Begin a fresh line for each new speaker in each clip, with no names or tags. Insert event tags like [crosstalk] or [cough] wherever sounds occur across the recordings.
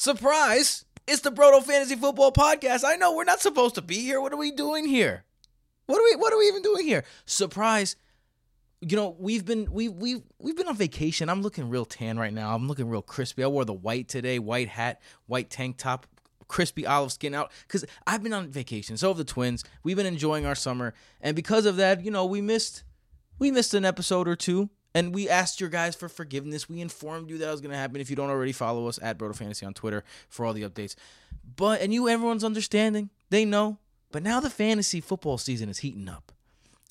Surprise! It's the Broto Fantasy Football Podcast. I know we're not supposed to be here. What are we doing here? What are we what are we even doing here? Surprise. You know, we've been we we we've been on vacation. I'm looking real tan right now. I'm looking real crispy. I wore the white today, white hat, white tank top, crispy olive skin out cuz I've been on vacation. So have the twins. We've been enjoying our summer, and because of that, you know, we missed we missed an episode or two. And we asked your guys for forgiveness. We informed you that was going to happen. If you don't already follow us at Broto Fantasy on Twitter for all the updates. But, and you, everyone's understanding. They know. But now the fantasy football season is heating up.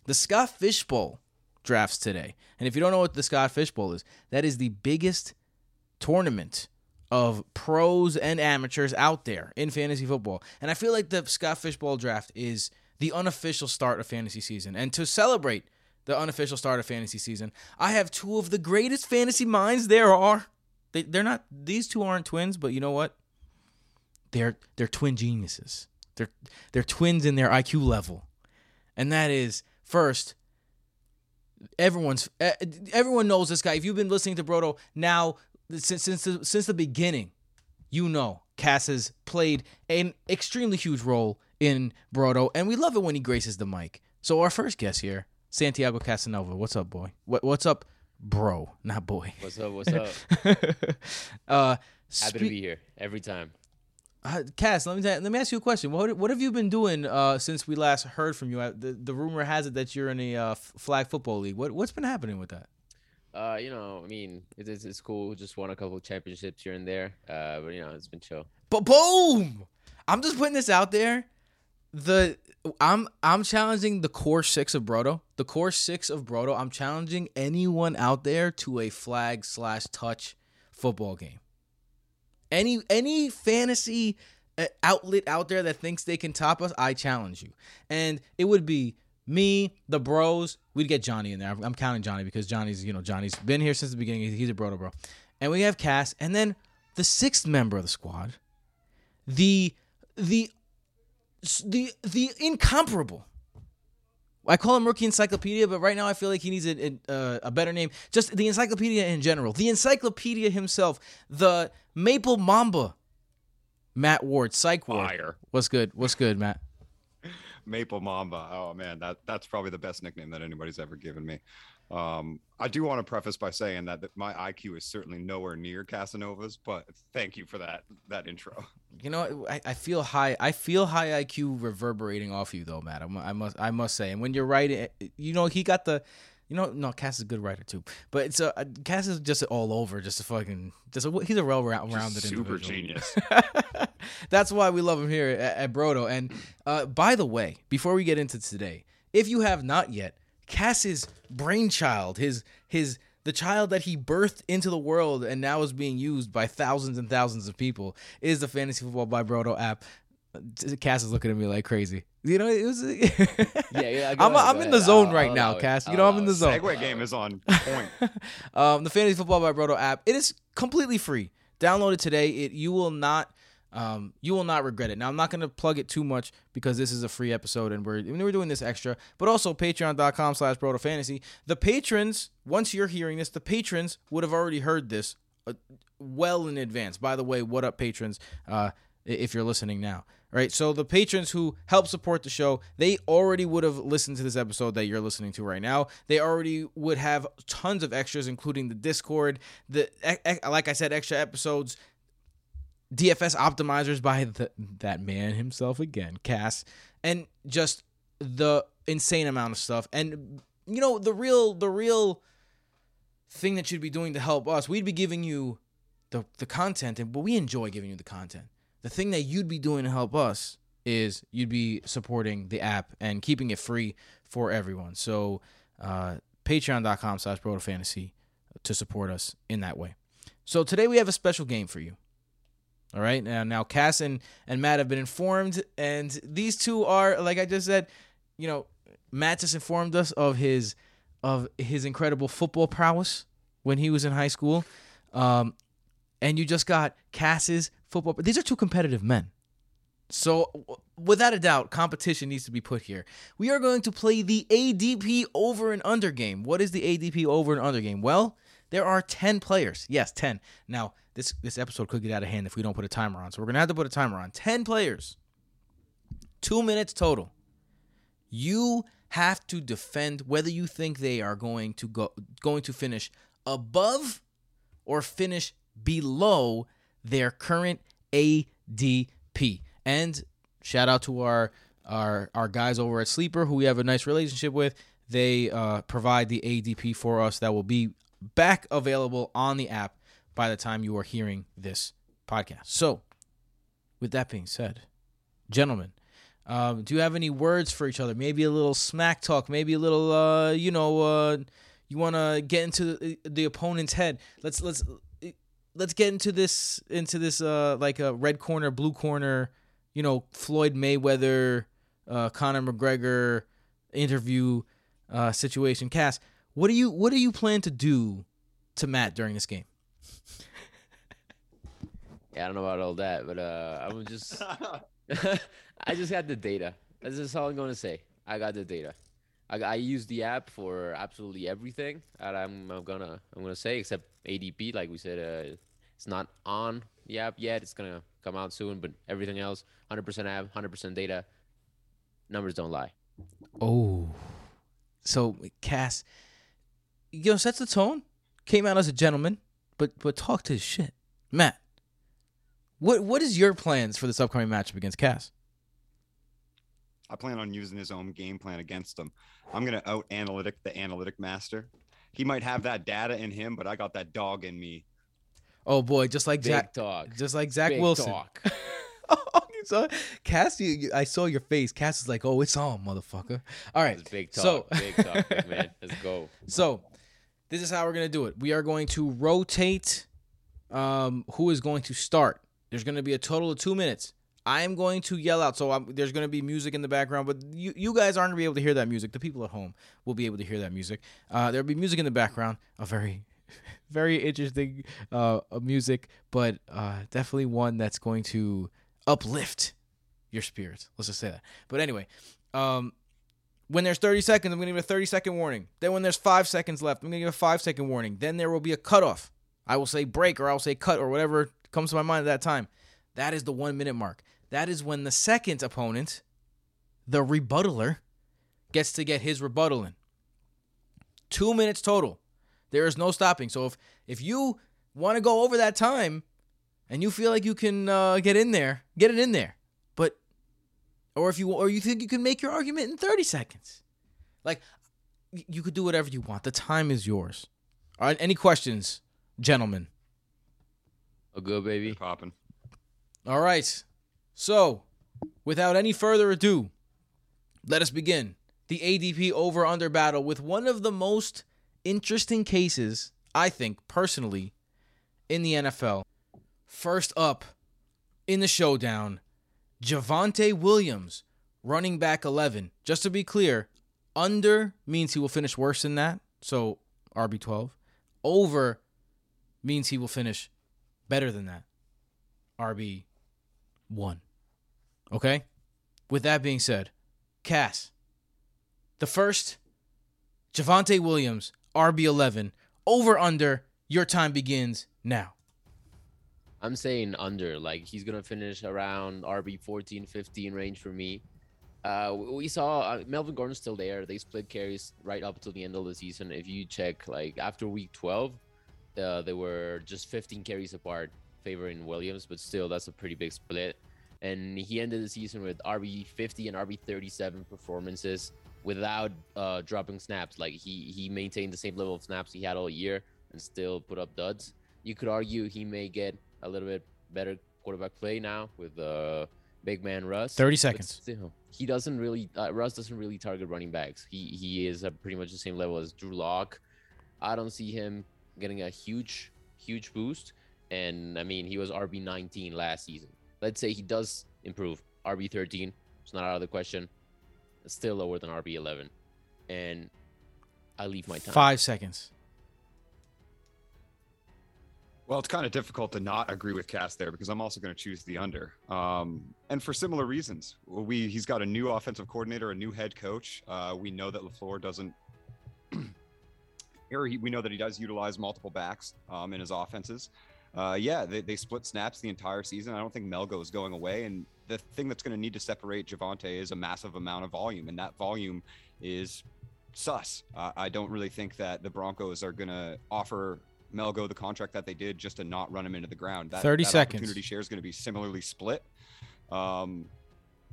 The Scott Fish Bowl drafts today. And if you don't know what the Scott Fish Bowl is, that is the biggest tournament of pros and amateurs out there in fantasy football. And I feel like the Scott Fishbowl draft is the unofficial start of fantasy season. And to celebrate the unofficial start of fantasy season. I have two of the greatest fantasy minds there are. They, they're not; these two aren't twins, but you know what? They're they're twin geniuses. They're they're twins in their IQ level, and that is first. Everyone's everyone knows this guy. If you've been listening to Brodo now since since the, since the beginning, you know Cass has played an extremely huge role in Brodo, and we love it when he graces the mic. So our first guest here Santiago Casanova. What's up, boy? What what's up, bro? Not boy.
What's up? What's up? [laughs]
uh,
Happy to be here every time.
Uh, Cass, let me let me ask you a question. What what have you been doing uh, since we last heard from you? Uh, the the rumor has it that you're in a uh, flag football league. What what's been happening with that?
Uh, you know, I mean, it's it's cool. Just won a couple championships here and there. Uh, but you know, it's been chill.
But boom! I'm just putting this out there. The I'm I'm challenging the core six of Brodo. The core six of Brodo. I'm challenging anyone out there to a flag slash touch football game. Any any fantasy uh, outlet out there that thinks they can top us, I challenge you. And it would be me, the bros. We'd get Johnny in there. I'm, counting Johnny because Johnny's you know Johnny's been here since the beginning. He's a Broto bro. And we have Cass, and then the sixth member of the squad, the the the the incomparable. I call him Rookie Encyclopedia, but right now I feel like he needs a, a, a, better name. Just the Encyclopedia in general. The Encyclopedia himself. The Maple Mamba. Matt Ward, Psych Ward. Fire. What's good? What's good, Matt? [laughs]
Maple Mamba. Oh man, that that's probably the best nickname that anybody's ever given me. Um, I do want to preface by saying that, that my IQ is certainly nowhere near Casanova's, but thank you for that that intro. [laughs]
You know, I, I feel high. I feel high IQ reverberating off you though, Matt. I must I must say. And when you're writing, you know, he got the. You know, no, Cass is a good writer too, but it's a Cass is just all over, just a fucking, just a, he's a real well rounded
super genius. [laughs]
That's why we love him here at, at Broto. And uh, by the way, before we get into today, if you have not yet, Cass's brainchild, his his the child that he birthed into the world and now is being used by thousands and thousands of people is the Fantasy Football by Broto app. Cass is looking at me like crazy. You know, it was. [laughs]
yeah, yeah.
I'm, ahead, I'm in the zone I'll, right I'll now, Cass. You know, I'm in the zone.
Segue game is on point. [laughs]
um, the Fantasy Football by Broto app. It is completely free. Download it today. It you will not um, you will not regret it. Now, I'm not going to plug it too much because this is a free episode and we're, we're doing this extra, but also patreon.com slash fantasy. The patrons, once you're hearing this, the patrons would have already heard this uh, well in advance. By the way, what up, patrons, uh, if you're listening now? Right, so the patrons who help support the show, they already would have listened to this episode that you're listening to right now. They already would have tons of extras, including the Discord, the like I said, extra episodes, DFS optimizers by the, that man himself again, Cass, and just the insane amount of stuff. And you know, the real the real thing that you'd be doing to help us, we'd be giving you the the content, and but we enjoy giving you the content. The thing that you'd be doing to help us is you'd be supporting the app and keeping it free for everyone. So uh, patreon.com slash fantasy to support us in that way. So today we have a special game for you. All right. Now, now Cass and, and Matt have been informed, and these two are, like I just said, you know, Matt just informed us of his of his incredible football prowess when he was in high school. Um, and you just got Cass's football. These are two competitive men. So, without a doubt, competition needs to be put here. We are going to play the ADP over and under game. What is the ADP over and under game? Well, There are 10 players. Yes, 10. Now, this this episode could get out of hand if we don't put a timer on. So we're going to have to put a timer on. 10 players. 2 minutes total. You have to defend whether you think they are going to go going to finish above or finish below their current ADP. And shout out to our our our guys over at Sleeper who we have a nice relationship with. They uh, provide the ADP for us that will be back available on the app by the time you are hearing this podcast. So, with that being said, gentlemen, um, do you have any words for each other? Maybe a little smack talk. Maybe a little, uh, you know, uh, you want to get into the, the opponent's head. Let's let's let's get into this into this uh, like a red corner, blue corner. You know, Floyd Mayweather, uh, Conor McGregor interview uh, situation. Cass, what do you what do you plan to do to Matt during this game?
Yeah, I don't know about all that, but uh, I'm just [laughs] [laughs] I just got the data. That's just all I'm gonna say. I got the data. I, I use the app for absolutely everything that I'm, I'm gonna I'm gonna say except ADP. Like we said, uh, it's not on the app yet. It's gonna come out soon. But everything else, 100% app, 100% data. Numbers don't lie.
Oh, so Cass, you know, sets the tone. Came out as a gentleman, but but talk to his shit, Matt. What what is your plans for this upcoming matchup against Cass?
I plan on using his own game plan against him. I'm gonna out analytic the analytic master. He might have that data in him, but I got that dog in me.
Oh boy, just like
Big
Jack,
talk.
just like Zach
Big
Wilson.
talk. [laughs]
oh, you saw Cass. You, you- I saw your face. Cass is like, "Oh, it's on, motherfucker." All right,
big talk.
so
big talk, big man. Let's go. [laughs]
So, this is how we're gonna do it. We are going to rotate um, who is going to start. There's gonna be a total of two minutes. I am going to yell out, so I'm, there's gonna be music in the background, but you you guys aren't gonna be able to hear that music. The people at home will be able to hear that music. Uh, there'll be music in the background, a very [laughs] very interesting uh, music, but uh, definitely one that's going to uplift your spirits. Let's just say that. But anyway, um, when there's 30 seconds, I'm going to give a 30 second warning. Then when there's five seconds left, I'm going to give a five second warning. Then there will be a cutoff. I will say break or I'll say cut or whatever comes to my mind at that time. That is the one minute mark. That is when the second opponent, the rebuttaler, gets to get his rebuttal in. Two minutes total. There is no stopping. So if if you want to go over that time, and you feel like you can uh, get in there, get it in there. But or if you or you think you can make your argument in 30 seconds. Like you could do whatever you want. The time is yours. All right, any questions, gentlemen?
A good baby.
Popping.
All right. So, without any further ado, let us begin the ADP over under battle with one of the most interesting cases, I think, personally, in the NFL. First up in the showdown, Javonte Williams, running back 11. Just to be clear, under means he will finish worse than that, so RB12. Over means he will finish better than that, RB1. Okay? With that being said, Cass, the first, Javonte Williams, RB11, over under, your time begins now.
I'm saying under. Like he's gonna finish around RB 14, 15 range for me. Uh, we saw uh, Melvin Gordon's still there. They split carries right up to the end of the season. If you check, like after week 12, uh, they were just 15 carries apart, favoring Williams, but still that's a pretty big split. And he ended the season with RB 50 and RB 37 performances without uh, dropping snaps. Like he he maintained the same level of snaps he had all year and still put up duds. You could argue he may get a little bit better quarterback play now with uh, big man Russ.
30 seconds.
Still, he doesn't really. Uh, Russ doesn't really target running backs. He he is at pretty much the same level as Drew Lock. I don't see him getting a huge huge boost. And I mean, he was RB 19 last season. Let's say he does improve. RB 13. It's not out of the question. It's still lower than RB 11. And I leave my time.
Five seconds.
Well, it's kind of difficult to not agree with Cass there because I'm also going to choose the under, um, and for similar reasons. We he's got a new offensive coordinator, a new head coach. Uh, we know that Lafleur doesn't [clears throat] or he, we know that he does utilize multiple backs um, in his offenses. Uh, yeah, they, they split snaps the entire season. I don't think Melgo is going away. And the thing that's going to need to separate Javonte is a massive amount of volume, and that volume is sus. Uh, I don't really think that the Broncos are going to offer Melgo the contract that they did just to not run him into the ground. That,
30
that
seconds.
Opportunity share is going to be similarly split. Um,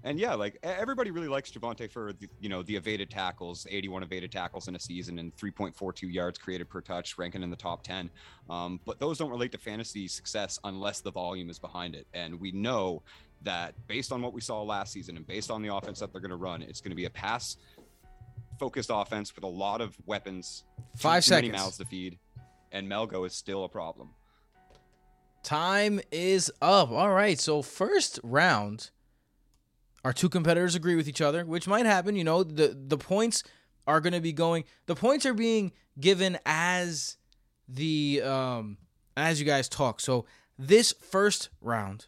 and yeah, like everybody really likes Javonte for the, you know the evaded tackles, 81 evaded tackles in a season, and 3.42 yards created per touch, ranking in the top 10. Um, but those don't relate to fantasy success unless the volume is behind it. And we know that based on what we saw last season and based on the offense that they're going to run, it's going to be a pass focused offense with a lot of weapons, too-
Five
too many
seconds.
mouths to feed, and Melgo is still a problem.
Time is up. All right. So first round, our two competitors agree with each other, which might happen. You know, the the points are going to be going. The points are being given as the um as you guys talk. So this first round,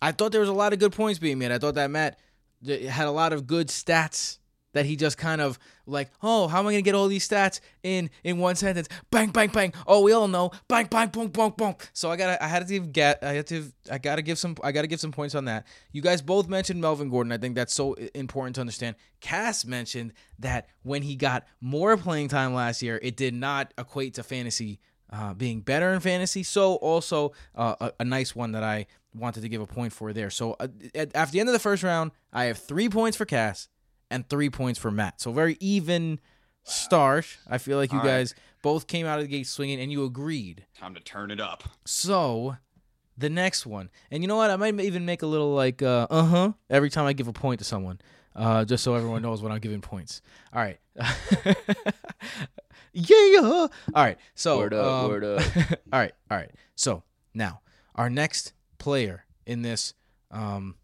I thought there was a lot of good points being made. I thought that Matt had a lot of good stats that he just kind of like, oh, how am I gonna get all these stats in in one sentence? Bang, bang, bang. Oh, we all know, bang, bang, boom, boom, boom. So I gotta, I had to get, I had to, I gotta give some, I gotta give some points on that. You guys both mentioned Melvin Gordon. I think that's so important to understand. Cass mentioned that when he got more playing time last year, it did not equate to fantasy uh, being better in fantasy. So also uh, a, a nice one that I wanted to give a point for there. So uh, at, after the end of the first round, I have three points for Cass and three points for Matt. So very even start. I feel like you
All right.
guys both came out of the gate swinging and you agreed.
Time to turn it up.
So the next one, and you know what? I might even make a little like uh huh every time I give a point to someone, uh, just so everyone knows when I'm giving points. All right. [laughs] yeah. All right. So
Word up,
um,
word up. [laughs]
all right. All right. So now our next player in this um,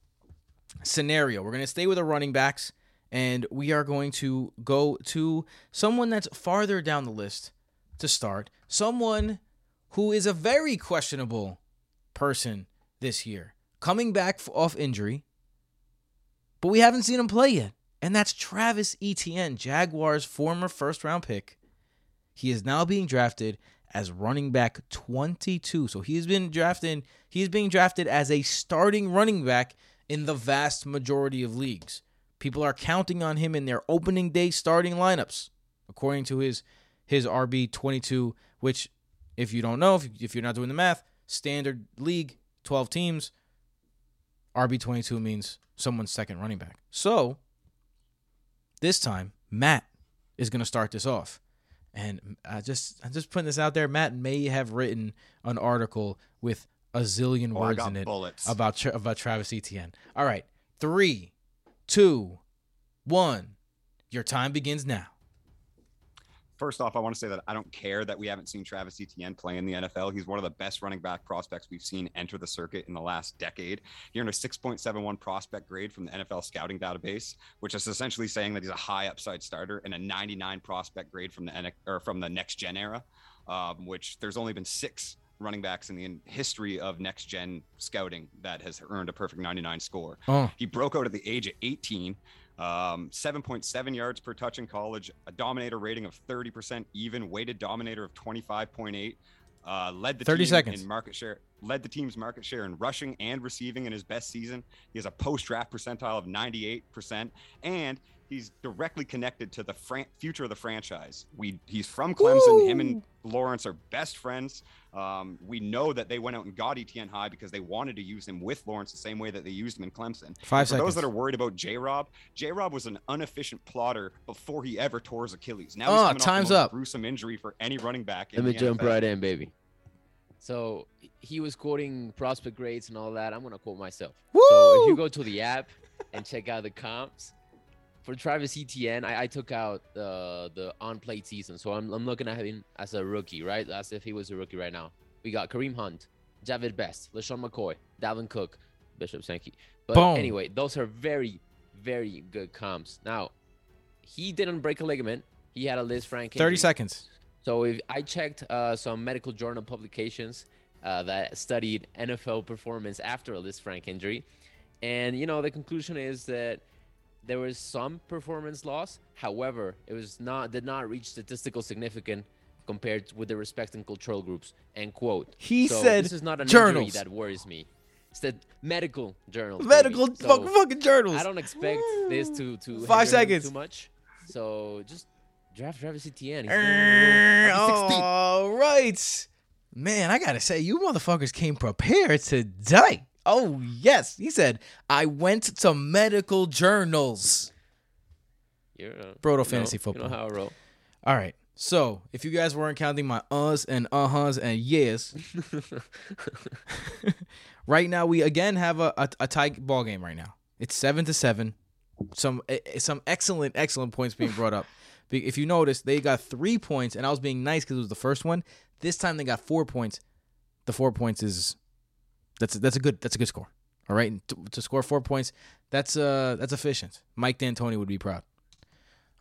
scenario, we're gonna stay with the running backs, and we are going to go to someone that's farther down the list to start. Someone who is a very questionable person this year, coming back off injury, but we haven't seen him play yet. And that's Travis Etienne, Jaguars' former first round pick. He is now being drafted as running back 22. So he's been drafted, he's being drafted as a starting running back in the vast majority of leagues. People are counting on him in their opening day starting lineups, according to his his RB 22, which if you don't know, if, if you're not doing the math, standard league, 12 teams, RB 22 means someone's second running back. So this time, Matt is going to start this off. And I just I'm just putting this out there. Matt may have written an article with a zillion
Oh,
words in it
bullets.
about Tra- about Travis Etienne. All right, three, two, one. Your time begins now.
First off, I want to say that I don't care that we haven't seen Travis Etienne play in the NFL. He's one of the best running back prospects we've seen enter the circuit in the last decade. He earned a 6.71 prospect grade from the NFL scouting database, which is essentially saying that he's a high upside starter, and a 99 prospect grade from the from the next gen era, um, which there's only been six running backs in the history of next gen scouting that has earned a perfect 99 score.
Oh,
He broke out at the age of 18, um, 7.7 yards per touch in college, a dominator rating of 30%, even weighted dominator of 25.8. Uh, led the
30
team
seconds.
in market share. Led the team's market share in rushing and receiving in his best season. He has a post-draft percentile of 98%, and he's directly connected to the fran- future of the franchise. We he's from Clemson. Him and Lawrence are best friends. Um, we know that they went out and got Etienne High because they wanted to use him with Lawrence the same way that they used him in Clemson.
five
For
seconds.
those that are worried about J Rob, J Rob was an inefficient plotter before he ever tore his Achilles. Now
Oh,
he's coming off the
time's
most
up.
gruesome injury for any running back. In
Let me
the
jump
NFL.
right in, baby. So he was quoting prospect grades and all that. I'm gonna quote myself. So if you go to the app and check out the comps for Travis Etienne, I, I took out the the on plate season. So I'm, I'm looking at him as a rookie, right? As if he was a rookie right now. We got Kareem Hunt, Jahvid Best, LeSean McCoy, Dalvin Cook, Bishop Sankey. But
Boom.
anyway, those are very, very good comps. Now, he didn't break a ligament. He had a Lisfranc
30 seconds.
So if I checked uh, some medical journal publications uh, that studied NFL performance after a Lisfranc injury, and you know the conclusion is that there was some performance loss. However, it was not did not reach statistical significance compared with the respect and control groups. End quote.
He
So
said
this is not an
journals.
injury that worries me. It's the medical journals. baby.
Medical
So
fucking, journals.
I don't expect this to to
Five seconds.
too much. So just draft Travis Etienne. He's
Err,
gonna go 60.
All right. Man, I gotta say, you motherfuckers came prepared today. Oh, yes. He said, I went to medical journals.
You're, uh,
Brodo
you know-
Fantasy
You
Football.
know how I roll.
All right. So, if you guys weren't counting my uhs and uh-huhs and yes, [laughs] right now we again have a, a, a tie ball game right now. It's seven to seven. Some eh, eh, some excellent excellent points being brought up. [laughs] If you notice, they got three points, and I was being nice because it was the first one. This time they got four points. The four points is that's that's a good that's a good score. All right, to, to score four points, that's uh that's efficient. Mike D'Antoni would be proud.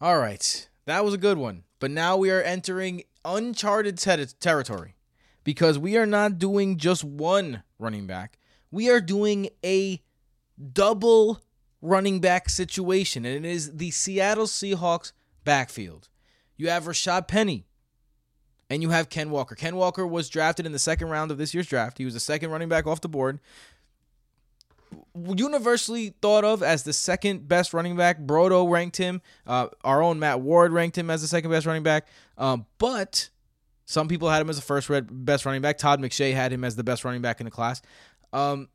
All right, that was a good one. But now we are entering uncharted ter- territory because we are not doing just one running back. We are doing a double running back situation, and it is the Seattle Seahawks backfield. You have Rashad Penny, and you have Ken Walker. Ken Walker was drafted in the second round of this year's draft. He was the second running back off the board. Universally thought of as the second best running back. Brodo ranked him. Uh, our own Matt Ward ranked him as the second best running back. Um, but some people had him as the first red, best running back. Todd McShay had him as the best running back in the class. Um,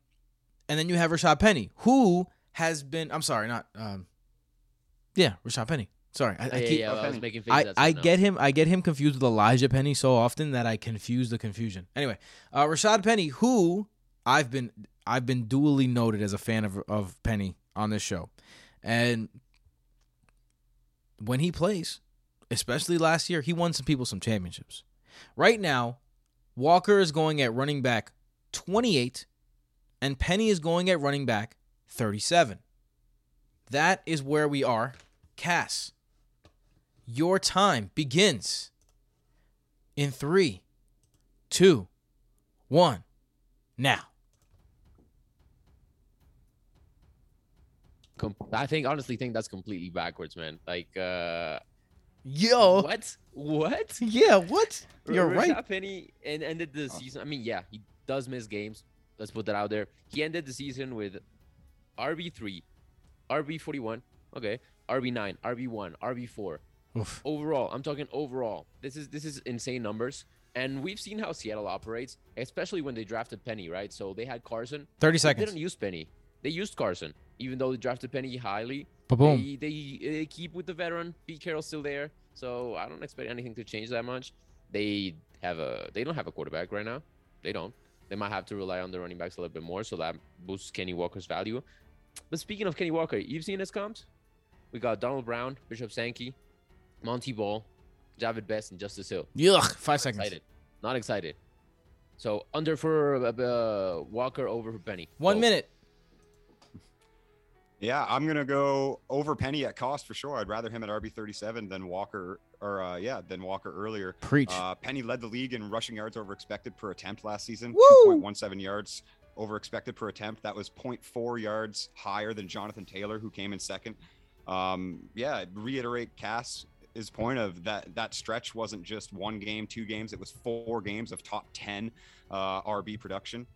and then you have Rashad Penny, who has been. I'm sorry, not. Um, yeah, Rashad Penny. Sorry, I,
Oh,
I
yeah,
keep.
yeah, I was making faces
I, I get him I get him confused with Elijah Penny so often that I confuse the confusion. Anyway, uh, Rashad Penny, who I've been I've been duly noted as a fan of of Penny on this show, and when he plays, especially last year, he won some people some championships. Right now, Walker is going at running back 28, and Penny is going at running back 37. That is where we are. Cass, your time begins in three, two, one, now.
Com- I think honestly think that's completely backwards, man. Like uh
Yo,
what? What?
yeah, what? [laughs] You're
R-
right.
Penny and ended the
Oh.
season. I mean, yeah, he does miss games. Let's put that out there. He ended the season with RB three, RB forty one, okay, RB nine, RB one, RB four.
Oof.
Overall, I'm talking overall. This is this is insane numbers. And we've seen how Seattle operates, especially when they drafted Penny, right? So they had Carson.
30 seconds.
They didn't use Penny. They used Carson, even though they drafted Penny highly. They, they they keep with the veteran. Pete Carroll's still there, so I don't expect anything to change that much. They have a they don't have a quarterback right now. They don't. They might have to rely on the running backs a little bit more, so that boosts Kenny Walker's value. But speaking of Kenny Walker, you've seen his comps. We got Donald Brown, Bishop Sankey, Montee Ball, Jahvid Best, and Justice Hill.
Yuck. Five seconds.
Excited, not excited. So under for uh, uh, Walker, over for Penny.
One
Go.
minute.
Yeah, I'm gonna go over Penny at cost for sure. I'd rather him at RB 37 than Walker, or uh, yeah, than Walker earlier.
Preach.
Uh, Penny led the league in rushing yards over expected per attempt last season,
Woo!
2.17 yards over expected per attempt. That was 0.4 yards higher than Jonathan Taylor, who came in second. Um, yeah, reiterate Cass his point of that that stretch wasn't just one game, two games. It was four games of top 10 uh, RB production.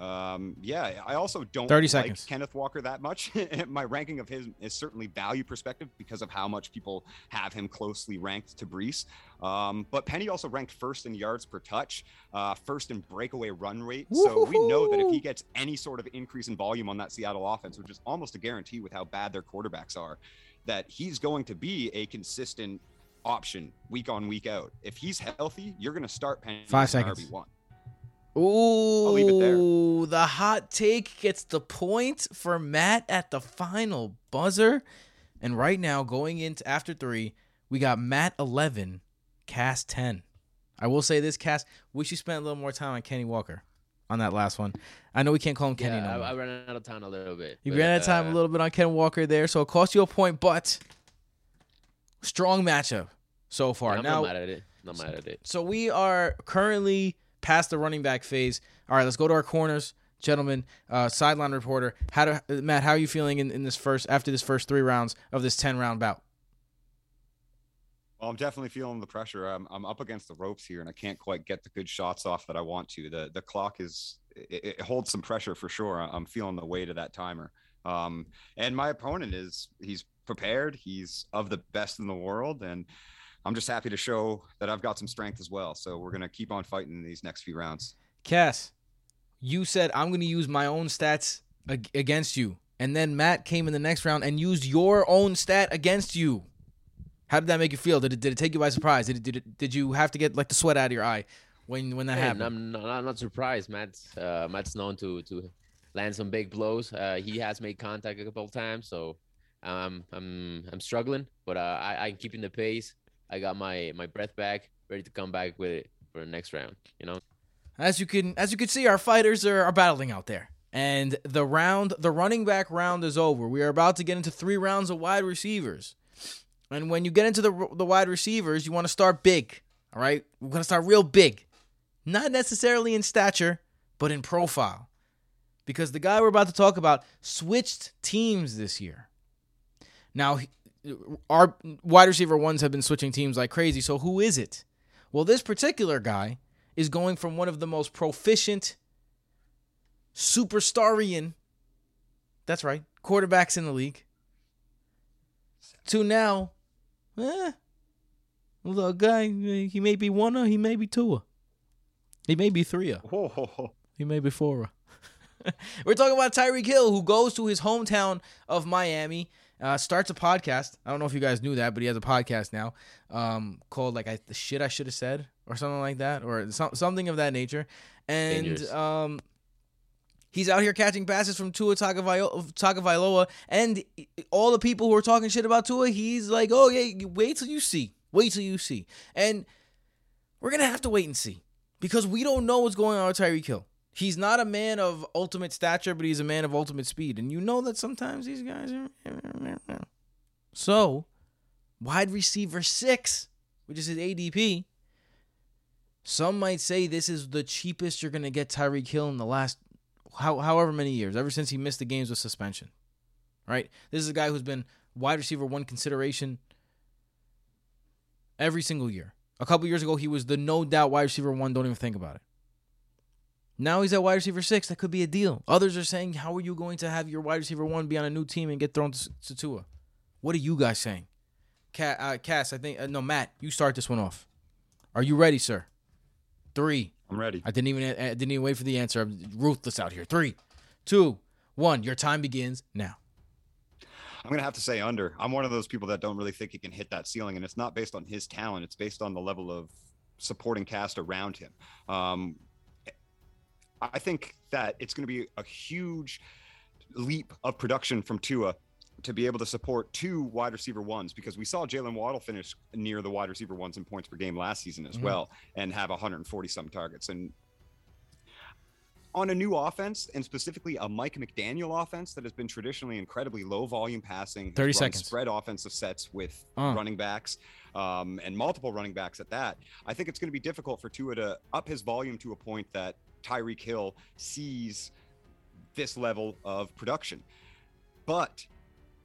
Um, yeah, I also don't
30
like
seconds.
Kenneth Walker that much. [laughs] My ranking of his is certainly value perspective because of how much people have him closely ranked to Breece. Um, but Penny also ranked first in yards per touch, uh, first in breakaway run rate. So we know that if he gets any sort of increase in volume on that Seattle offense, which is almost a guarantee with how bad their quarterbacks are, that he's going to be a consistent option week on week out. If he's healthy, you're going to start Penny
Five
as an
seconds.
RB1.
Ooh,
leave it there.
the hot take gets the point for Matt at the final buzzer. And right now, going into after three, we got Matt 11, Cass 10. I will say this, Cass, wish you spent a little more time on Kenny Walker on that last one. I know we can't call him Kenny
Yeah,
no
I. I ran out of time a little bit.
You
but,
ran out of time
uh,
a little bit on Ken Walker there, so it cost you a point, but strong matchup so far.
yeah, I'm
now,
not mad at it. Not mad at it.
so we are currently past the running back phase. All right, let's go to our corners. gentlemen. uh, sideline reporter. How do, Matt? How are you feeling in, in this first after this first three rounds of this ten round bout?
Well, I'm definitely feeling the pressure. I'm, I'm up against the ropes here, and I can't quite get the good shots off that I want to. The the clock is it, it holds some pressure for sure. I'm feeling the weight of that timer. Um, and my opponent is he's prepared. He's of the best in the world, and I'm just happy to show that I've got some strength as well. So we're gonna keep on fighting these next few rounds.
Cass, you said I'm gonna use my own stats ag- against you, and then Matt came in the next round and used your own stat against you. How did that make you feel? Did it did it take you by surprise? Did it, did it, did you have to get like the sweat out of your eye when when that happened?
I'm not, I'm not surprised. Matt's uh, Matt's known to to land some big blows. Uh, he has made contact a couple of times, so um, I'm I'm struggling, but uh, I I'm keeping the pace. I got my my breath back, ready to come back with it for the next round. You know.
As you can as you can see, our fighters are, are battling out there. And the round, the running back round is over. We are about to get into three rounds of wide receivers. And when you get into the the wide receivers, you want to start big. All right, we're gonna start real big, not necessarily in stature, but in profile, because the guy we're about to talk about switched teams this year. Now, our wide receiver ones have been switching teams like crazy. So who is it? Well, this particular guy is going from one of the most proficient superstarian that's right quarterbacks in the league to now eh, little guy he may be one or he may be two he may be three he may be four [laughs] we're talking about Tyreek Hill who goes to his hometown of Miami uh, starts a podcast. I don't know if you guys knew that but he has a podcast now um, called like I, the shit I should have said or something like that or some, something of that nature. And um, He's out here catching passes from Tua Tagovailoa, and all the people who are talking shit about Tua, he's like, "Oh yeah, wait till you see, wait till you see," and we're gonna have to wait and see because we don't know what's going on with Tyreek Hill. He's not a man of ultimate stature, but he's a man of ultimate speed, and you know that sometimes these guys are. So, wide receiver six, which is his ADP. Some might say this is the cheapest you're gonna get Tyreek Hill in the last how, however many years, ever since he missed the games with suspension. Right? This is a guy who's been wide receiver one consideration every single year. A couple years ago, he was the no doubt wide receiver one. Don't even think about it. Now he's at wide receiver six. That could be a deal. Others are saying, how are you going to have your wide receiver one be on a new team and get thrown to, to Tua? What are you guys saying? Cass, uh, Cass I think, uh, no, Matt, you start this one off. Are you ready, sir? Three,
I'm ready.
I didn't even I didn't even wait for the answer. I'm ruthless out here. Three, two, one. Your time begins now.
I'm gonna have to say under. I'm one of those people that don't really think he can hit that ceiling, and it's not based on his talent. It's based on the level of supporting cast around him. Um, I think that it's going to be a huge leap of production from Tua to be able to support two wide receiver ones because we saw Jaylen Waddle finish near the wide receiver ones in points per game last season as
Mhm.
well and have 140 some targets. And on a new offense and specifically a Mike McDaniel offense that has been traditionally incredibly low volume passing, has
30 seconds.
spread offensive sets with
Uh.
running backs um, and multiple running backs at that. I think it's going to be difficult for Tua to up his volume to a point that Tyreek Hill sees this level of production. But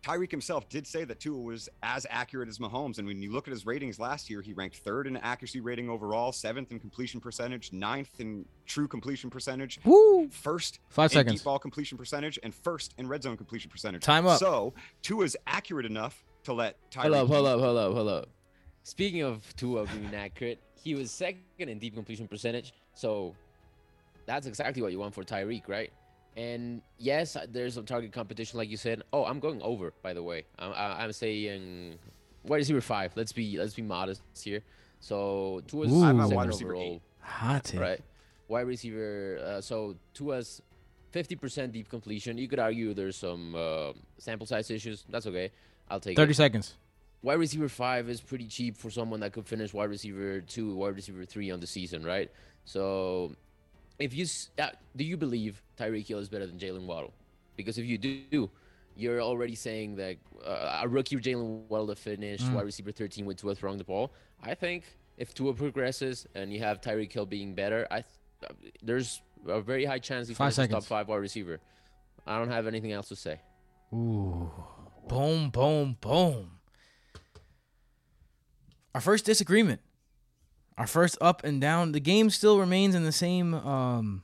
Tyreek himself did say that Tua was as accurate as Mahomes. And when you look at his ratings last year, he ranked third in accuracy rating overall, seventh in completion percentage, ninth in true completion percentage,
Woo!
first
Five
in
seconds.
deep ball completion percentage, and first in red zone completion percentage.
Time up.
So Tua's accurate enough to let Tyreek.
Hold up, hold up, hold up, hold up. Speaking of Tua being accurate, he was second in deep completion percentage. So that's exactly what you want for Tyreek, right? And yes, there's some target competition, like you said. Oh, I'm going over, by the way. I'm, I- I'm saying wide receiver five. Let's be let's be modest here. So Tua's
Ooh. I'm
wide receiver
overall,
eight.
Hot take.
right? Wide receiver. Uh, so Tua's 50% deep completion. You could argue there's some uh, sample size issues. That's okay. I'll take it
Thirty seconds.
wide receiver five is pretty cheap for someone that could finish wide receiver two, wide receiver three on the season, right? So, if you uh, do you believe Tyreek Hill is better than Jaylen Waddle? Because if you do, you're already saying that uh, a rookie Jaylen Waddle to finish
Mm.
wide receiver 13 with Tua throwing the ball. I think if Tua progresses and you have Tyreek Hill being better, I th- uh, there's a very high chance he
Five
finishes top five wide receiver. I don't have anything else to say.
Ooh. Boom, boom, boom. Our first disagreement. Our first up and down. The game still remains in the same um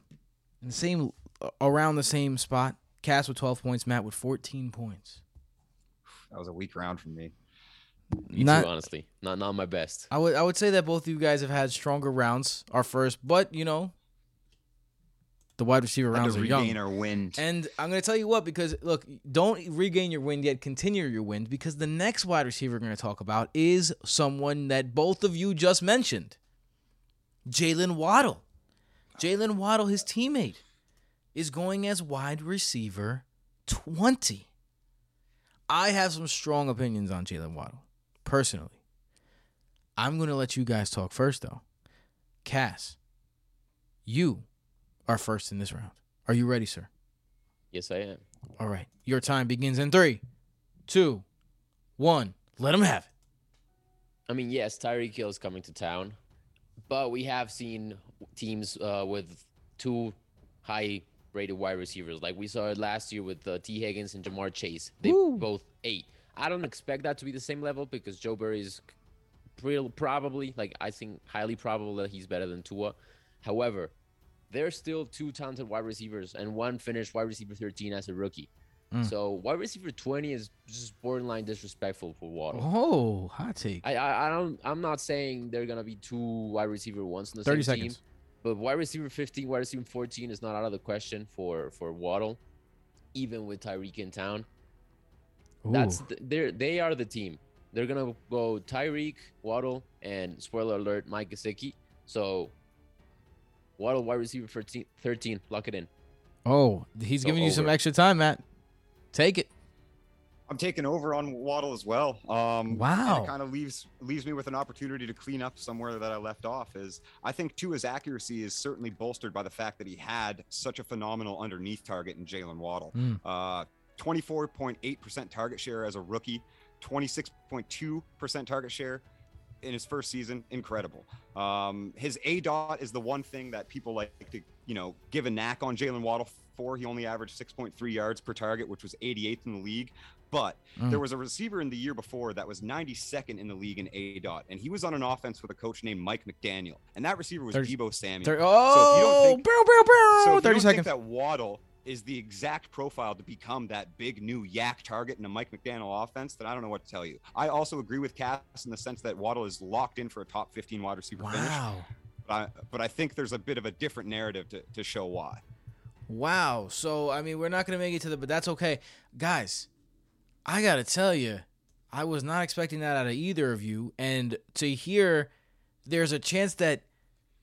in the same around the same spot. Cass with 12 points, Matt with 14 points.
That was a weak round for me.
Me
Not-
too, honestly. Not not my best.
I would I would say that both of you guys have had stronger rounds. Our first, but you know, the wide receiver
Had
rounds
to
are young.
regain our wind.
And I'm going to tell you what, because look, don't regain your wind yet, continue your wind, because the next wide receiver we're going to talk about is someone that both of you just mentioned Jaylen Waddle. Jaylen Waddle, his teammate, is going as wide receiver 20. I have some strong opinions on Jaylen Waddle, personally. I'm going to let you guys talk first, though. Cass, you are first in this round. Are you ready, sir?
Yes, I am.
All right. Your time begins in three, two, one. Let him have it.
I mean, yes, Tyreek Hill is coming to town, but we have seen teams uh, with two high-rated wide receivers, like we saw it last year with uh, Tee Higgins and Ja'Marr Chase. They
Woo.
both eight. I don't expect that to be the same level because Joe Burrow is real probably, like I think, highly probable that he's better than Tua. However, there's still two talented wide receivers, and one finished wide receiver 13 as a rookie.
Mm.
So wide receiver 20 is just borderline disrespectful for Waddle.
Oh, hot take.
I, I I don't I'm not saying they're gonna be two wide receiver ones in the
30
same
seconds.
team, but wide receiver 15, wide receiver 14 is not out of the question for for Waddle, even with Tyreek in town. That's
Ooh.
th- they're they are the team. They're gonna go Tyreek, Waddle, and spoiler alert, Mike Gesicki. So Waddle wide receiver 13, 13 lock it in.
Oh, he's
Go
giving you some extra time, Matt. Take it.
I'm taking over on Waddle as well. Um,
Wow.
It kind of leaves leaves me with an opportunity to clean up somewhere that I left off. Is I think Tua's accuracy is certainly bolstered by the fact that he had such a phenomenal underneath target in Jaylen Waddle.
Mm.
Uh, 24.8% target share as a rookie, 26.2% target share in his first season. Incredible. Um, his aDOT is the one thing that people like to, you know, give a knack on Jalen Waddle for. He only averaged 6.3 yards per target, which was 88th in the league. But
Mm.
there was a receiver in the year before that was 92nd in the league in aDOT, and he was on an offense with a coach named Mike McDaniel, and that receiver was
Thirty-
Deebo Samuel. So you
oh,
don't think-
bow, bow, bow.
So if
30
you don't
seconds.
think that Waddle is the exact profile to become that big new YAC target in a Mike McDaniel offense, then I don't know what to tell you. I also agree with Cass in the sense that Waddle is locked in for a top 15 wide receiver finish,
wow.
but I, but I think there's a bit of a different narrative to, to show why.
Wow. So, I mean, we're not to make it to the, but that's okay. Guys, I got to tell you, I was not expecting that out of either of you. And to hear there's a chance that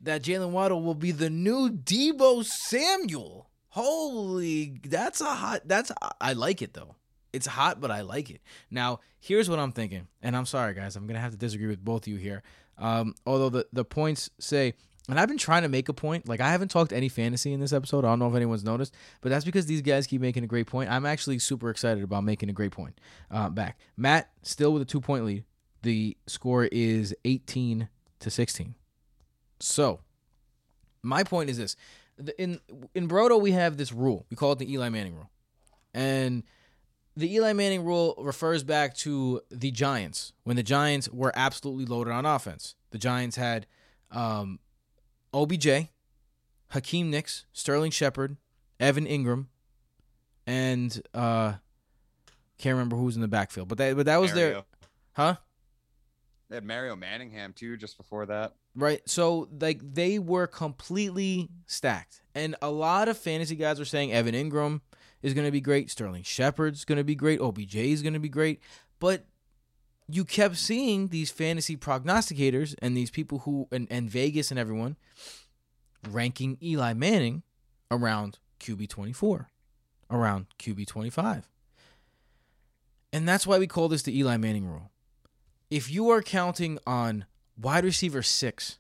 that Jaylen Waddle will be the new Deebo Samuel. Holy, that's a hot, that's, I like it though. It's hot, but I like it. Now, here's what I'm thinking. And I'm sorry, guys, I'm to have to disagree with both of you here. Um, although the, the points say, and I've been trying to make a point. Like I haven't talked any fantasy in this episode. I don't know if anyone's noticed, but that's because these guys keep making a great point. I'm actually super excited about making a great point uh, back. Matt still with a two point lead. The score is 18 to 16. So my point is this: in in Brodo we have this rule. We call it the Eli Manning rule, and the Eli Manning rule refers back to the Giants when the Giants were absolutely loaded on offense. The Giants had um, OBJ, Hakeem Nicks, Sterling Shepard, Evan Engram, and uh, can't remember who was in the backfield. But that but that was their huh
They had Mario Manningham too, just before that.
right. So like they were completely stacked, and a lot of fantasy guys were saying Evan Engram is going to be great, Sterling Shepard's going to be great, OBJ is going to be great, but you kept seeing these fantasy prognosticators and these people who and, and Vegas and everyone ranking Eli Manning around QB 24, around QB 25. And that's why we call this the Eli Manning rule. If you are counting on wide receiver 6,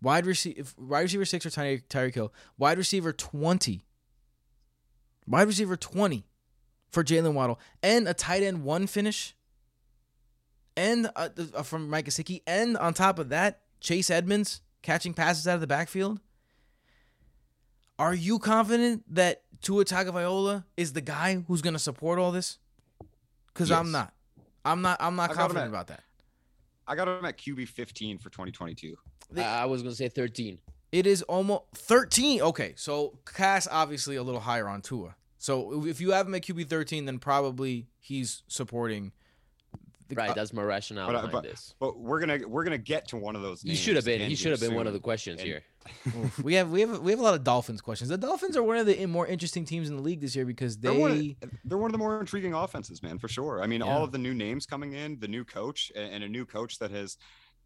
wide receiver wide receiver 6 or Ty- Tyreek Hill, wide receiver 20, wide receiver 20 for Jaylen Waddle, and a tight end 1 finish, and uh, uh, from Mike Gesicki, and on top of that, Chase Edmonds catching passes out of the backfield. Are you confident that Tua Tagovailoa is the guy who's going to support all this? Because I'm not. I'm not. I'm not
I
confident
at-
about that.
I got him at QB 15 for 2022.
I, I was gonna say 13.
It is almost 13. Okay, so Cass obviously a little higher on Tua. So if you have him at QB 13, then probably he's supporting. The,
Right,
uh,
that's my rationale
but
behind
but-
this.
But we're gonna we're gonna get to one of those.
He should have been. He should have been one of the questions
And-
here. [laughs]
we have we have we have a lot of Dolphins questions. The Dolphins are one of the more interesting teams in the league this year because
They're one,
they.
of, they're one of the more intriguing offenses, man, for sure. I mean,
Yeah.
all of the new names coming in, the new coach, and a new coach that has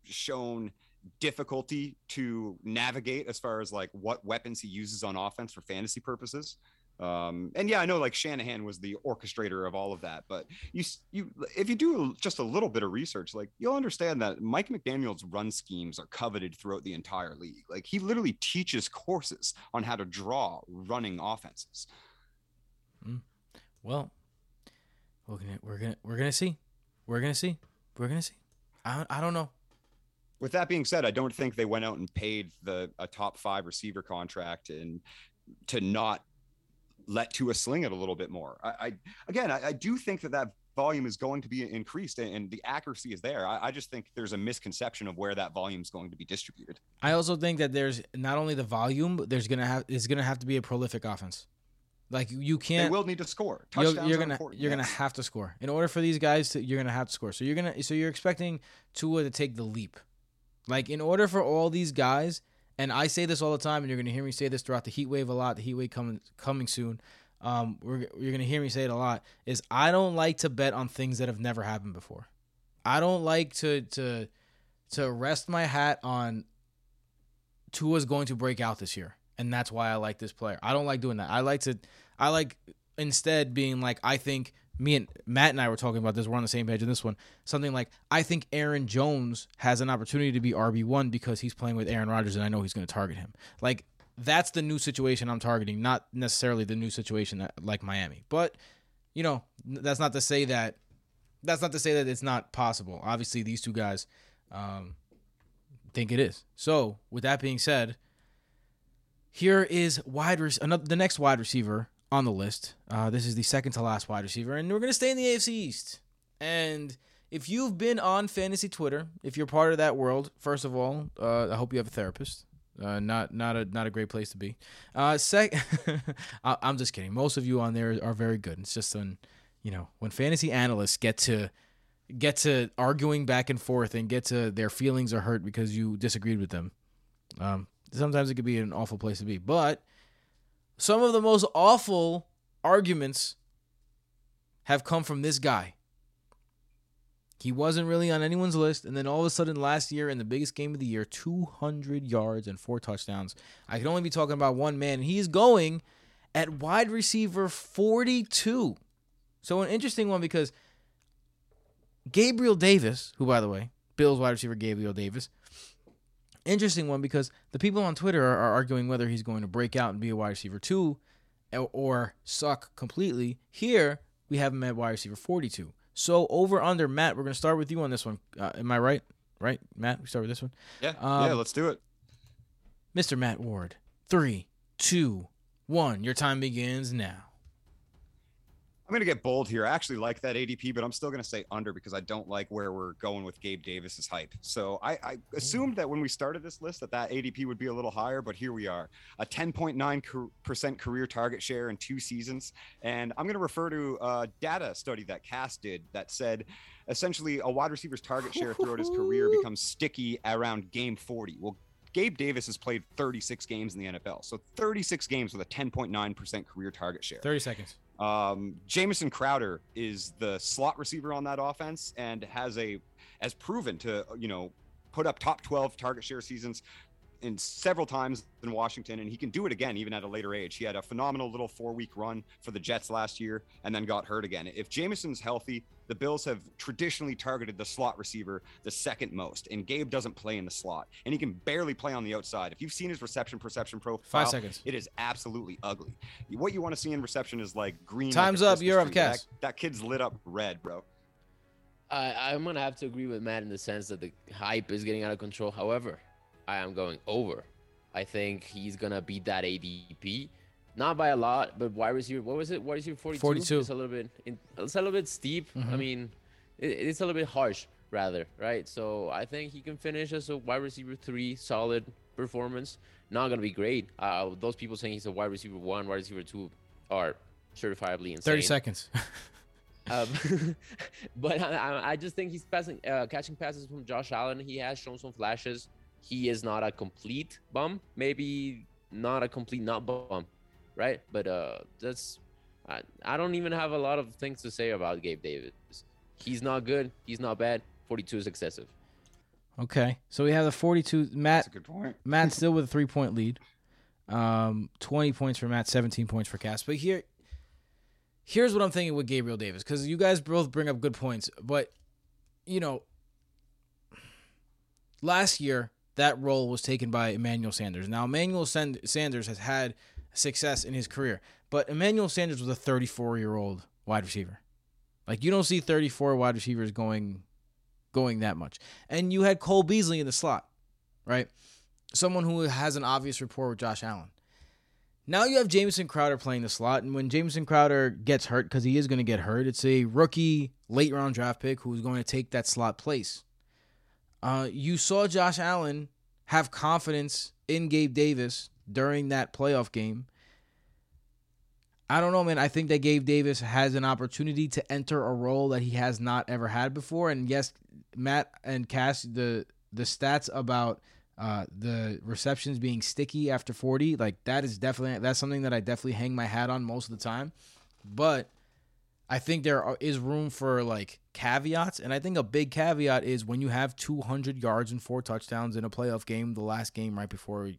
shown difficulty to navigate as far as like what weapons he uses on offense for fantasy purposes. Um, and yeah, I know like Shanahan was the orchestrator of all of that, but you you if you do just a little bit of research, like you'll understand that Mike McDaniel's run schemes are coveted throughout the entire league. Like he literally teaches courses on how to draw running offenses.
Well, we're gonna we're gonna we're gonna see, we're gonna see, we're gonna see. I don't, I don't know.
With that being said, I don't think they went out and paid the a top five receiver contract and to not let Tua sling it a little bit more. I, I again, I, I do think that that volume is going to be increased and, and the accuracy is there. I, I just think there's a misconception of where that volume is going to be distributed.
I also think that there's not only the volume, but there's gonna have it's gonna have to be a prolific offense. Like you can't.
They will need to score.
You're,
Touchdowns
you're
are
gonna
important,
you're gonna have to score in order for these guys to. You're gonna have to score. So you're gonna so you're expecting Tua to take the leap. Like in order for all these guys, and I say this all the time, and you're gonna hear me say this throughout the heat wave a lot. The heat wave coming coming soon. Um, we're, you're gonna hear me say it a lot. Is I don't like to bet on things that have never happened before. I don't like to to to rest my hat on Tua's going to break out this year, and that's why I like this player. I don't like doing that. I like to, I like instead being like, I think me and Matt and I were talking about this. We're on the same page in this one. Something like, I think Aaron Jones has an opportunity to be RB one because he's playing with Aaron Rodgers, and I know he's going to target him. Like that's the new situation I'm targeting, not necessarily the new situation that like Miami. But you know, that's not to say that. That's not to say that it's not possible. Obviously, these two guys. Um, think it is. So, with that being said, here is wide res- another the next wide receiver on the list. Uh, this is the second to last wide receiver, and we're gonna stay in the AFC East. And if you've been on fantasy Twitter, if you're part of that world, first of all, uh, I hope you have a therapist. Uh, not not a not a great place to be. Uh, sec, [laughs] I- I'm just kidding. Most of you on there are very good. It's just when you know when fantasy analysts get to get to arguing back and forth and get to their feelings are hurt because you disagreed with them. Um, sometimes it could be an awful place to be. But some of the most awful arguments have come from this guy. He wasn't really on anyone's list, and then all of a sudden, last year in the biggest game of the year, 200 yards and four touchdowns. I can only be talking about one man. He's going at wide receiver 42. So an interesting one because Gabriel Davis, who by the way, Bills wide receiver Gabriel Davis, interesting one because the people on Twitter are, are arguing whether he's going to break out and be a wide receiver two or, or suck completely. Here we have him at wide receiver 42. So over under Matt, we're going to start with you on this one. Uh, am I right? Right, Matt. We start with this one.
Yeah,
Um,
yeah, let's do it.
Mr. Matt Ward. Three, two, one. Your time begins now.
I'm going to get bold here. I actually like that ADP, but I'm still going to say under because I don't like where we're going with Gabe Davis's hype. So I, I assumed mm. that when we started this list that that ADP would be a little higher, but here we are, a 10.9 percent career target share in two seasons. And I'm going to refer to a data study that Cass did that said essentially a wide receiver's target share throughout his career [laughs] becomes sticky around game 40. Well, Gabe Davis has played 36 games in the NFL, so 36 games with a 10.9% career target share.
30 seconds.
Um, Jamison Crowder is the slot receiver on that offense and has a has proven to you know put up top 12 target share seasons in several times in Washington, and he can do it again even at a later age. He had a phenomenal little four week run for the Jets last year and then got hurt again. If Jamison's healthy, the Bills have traditionally targeted the slot receiver the second most, and Gabe doesn't play in the slot, and he can barely play on the outside. If you've seen his reception perception profile,
Five seconds.
it is absolutely ugly. What you want to see in reception is like green.
Time's
like
up. You're up,
tree. That-
Cass.
That, kid's lit up red, bro.
I, I'm gonna have to agree with Matt in the sense that the hype is getting out of control. However, I am going over I think he's gonna beat that ADP. Not by a lot, but wide receiver. What was it? Wide receiver 42.
42.
It's a little bit. It's a little bit steep. I
Mhm.
mean, it, it's a little bit harsh, rather, right? So I think he can finish as a wide receiver three, solid performance. Not gonna be great. Uh, those people saying he's a wide receiver one, wide receiver two, are certifiably insane.
30 seconds. [laughs]
Um, [laughs] but I, I- I just think he's passing, uh, catching passes from Josh Allen. He has shown some flashes. He is not a complete bum, maybe not a complete not bum, right? But uh, that's I, I don't even have a lot of things to say about Gabe Davis. He's not good. He's not bad. 42 is excessive.
okay. So we have the 42. Matt
That's a good point. [laughs]
Matt still with a three point lead. Um, 20 points for Matt, 17 points for Cass. But here, here's what I'm thinking with Gabriel Davis because you guys both bring up good points. But, you know, last year, that role was taken by Emmanuel Sanders. Now, Emmanuel Sand- Sanders has had success in his career, but Emmanuel Sanders was a 34 year old wide receiver. Like, you don't see 34 wide receivers going going that much. And you had Cole Beasley in the slot, right? someone who has an obvious rapport with Josh Allen. Now you have Jamison Crowder playing the slot, and when Jamison Crowder gets hurt, because he is going to get hurt, it's a rookie late round draft pick who's going to take that slot place. Uh, you saw Josh Allen have confidence in Gabe Davis during that playoff game. I don't know, man. I think that Gabe Davis has an opportunity to enter a role that he has not ever had before. And yes, Matt and Cass, the the stats about uh, the receptions being sticky after 40 like that is definitely that's something that i definitely hang my hat on most of the time but i think there is room for like caveats and i think a big caveat is when you have 200 yards and four touchdowns in a playoff game the last game right before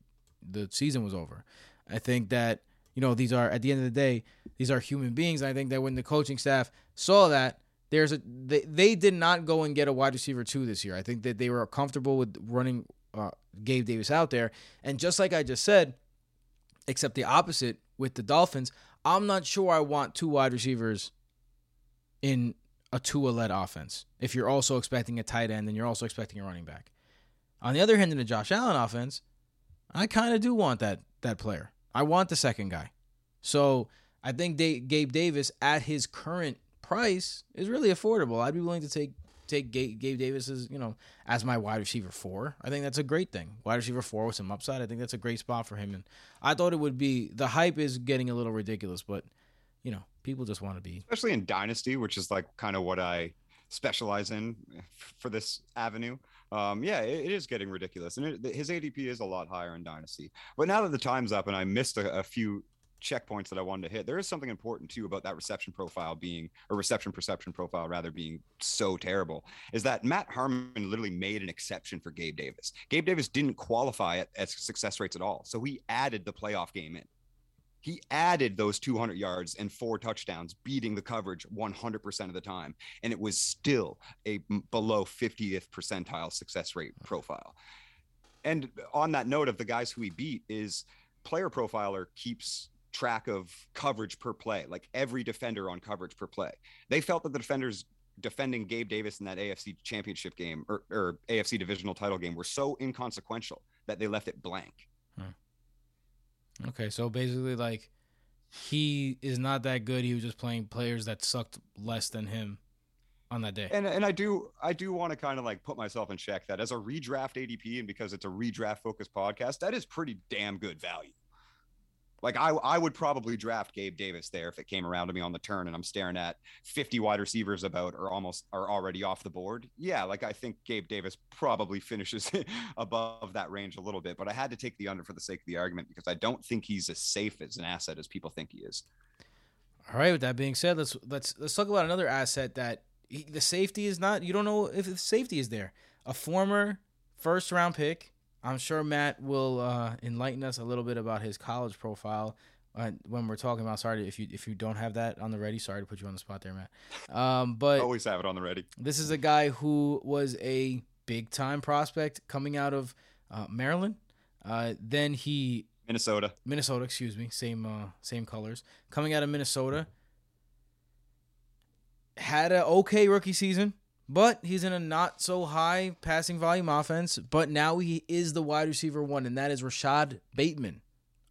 the season was over i think that you know these are at the end of the day these are human beings and i think that when the coaching staff saw that there's a they, they did not go and get a wide receiver two this year i think that they were comfortable with running uh, Gabe Davis out there. And just like I just said, except the opposite with the Dolphins, I'm not sure I want two wide receivers in a Tua led offense. If you're also expecting a tight end and you're also expecting a running back. On the other hand, in the Josh Allen offense, I kind of do want that that player. I want the second guy. So I think Gabe Davis at his current price is really affordable. I'd be willing to take take Gabe, Gabe Davis as you know as my wide receiver four. I think that's a great thing. Wide receiver four with some upside. I think that's a great spot for him. And I thought it would be the hype is getting a little ridiculous, but you know people just want to be.
especially in dynasty which is like kind of what i specialize in for this avenue. Um yeah it, it is getting ridiculous and it, his adp is a lot higher in dynasty. But now that the time's up and i missed a, a few checkpoints that i wanted to hit there is something important too about that reception profile being or reception perception profile rather being so terrible is that matt harmon literally made an exception for gabe davis. Gabe davis didn't qualify at, at success rates at all so he added the playoff game in he added those 200 yards and four touchdowns, beating the coverage 100% of the time. And it was still a below 50th percentile success rate profile. And on that note of the guys who he beat is player profiler keeps track of coverage per play, like every defender on coverage per play. They felt that the defenders defending Gabe Davis in that AFC championship game or, or AFC divisional title game were so inconsequential that they left it blank.
Okay, so basically, like he is not that good. He was just playing players that sucked less than him on that day.
and and I do I do want to kind of like put myself in check that as a redraft ADP and because it's a redraft focused podcast, that is pretty damn good value. Like I I would probably draft Gabe Davis there if it came around to me on the turn and I'm staring at 50 wide receivers about or almost are already off the board. Yeah, like I think Gabe Davis probably [laughs] finishes above that range a little bit, but I had to take the under for the sake of the argument because I don't think he's as safe as an asset as people think he is.
All right. With that being said, let's let's let's talk about another asset that he, the safety is not. You don't know if the safety is there. A former first round pick. I'm sure Matt will uh, enlighten us a little bit about his college profile uh, when we're talking about. Sorry if you if you don't have that on the ready. Sorry to put you on the spot there, Matt. Um, but
Always have it on the ready.
this is a guy who was a big time prospect coming out of uh, Maryland. Uh, then he
Minnesota.
Minnesota, excuse me, same uh, same colors. Coming out of Minnesota, had a okay rookie season, but he's in a not so high passing volume offense. But now he is the wide receiver one, and that is Rashod Bateman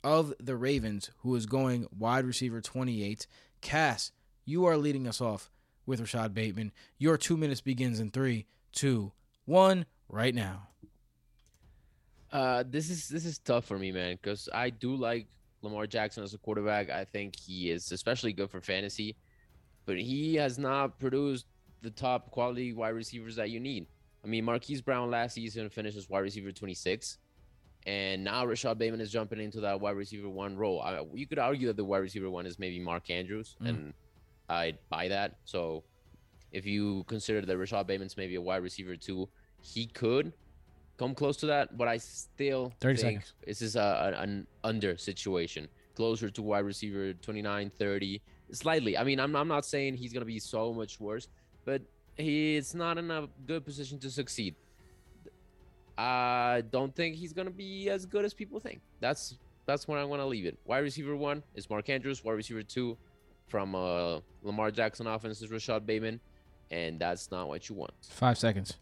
of the Ravens, who is going wide receiver 28. Cass, you are leading us off with Rashod Bateman. Your two minutes begins in three, two, one, right now.
Uh, this is this is tough for me, man, because I do like Lamar Jackson as a quarterback. I think he is especially good for fantasy, but he has not produced the top quality wide receivers that you need. I mean, Marquise Brown last season finished as wide receiver 26, and now Rashod Bateman is jumping into that wide receiver one role. I, you could argue that the wide receiver one is maybe Mark Andrews,
Mm.
and I'd buy that. So, if you consider that Rashod Bateman's maybe a wide receiver two, he could come close to that, but I still
30
think
seconds.
this is a, an under situation, closer to wide receiver 29, 30, slightly. I mean, I'm, I'm not saying he's going to be so much worse, but he's not in a good position to succeed. I don't think he's going to be as good as people think. That's that's where I'm going to leave it. Wide receiver one is Mark Andrews. Wide receiver two from uh, Lamar Jackson offense is Rashod Bateman, and that's not what you want.
Five seconds.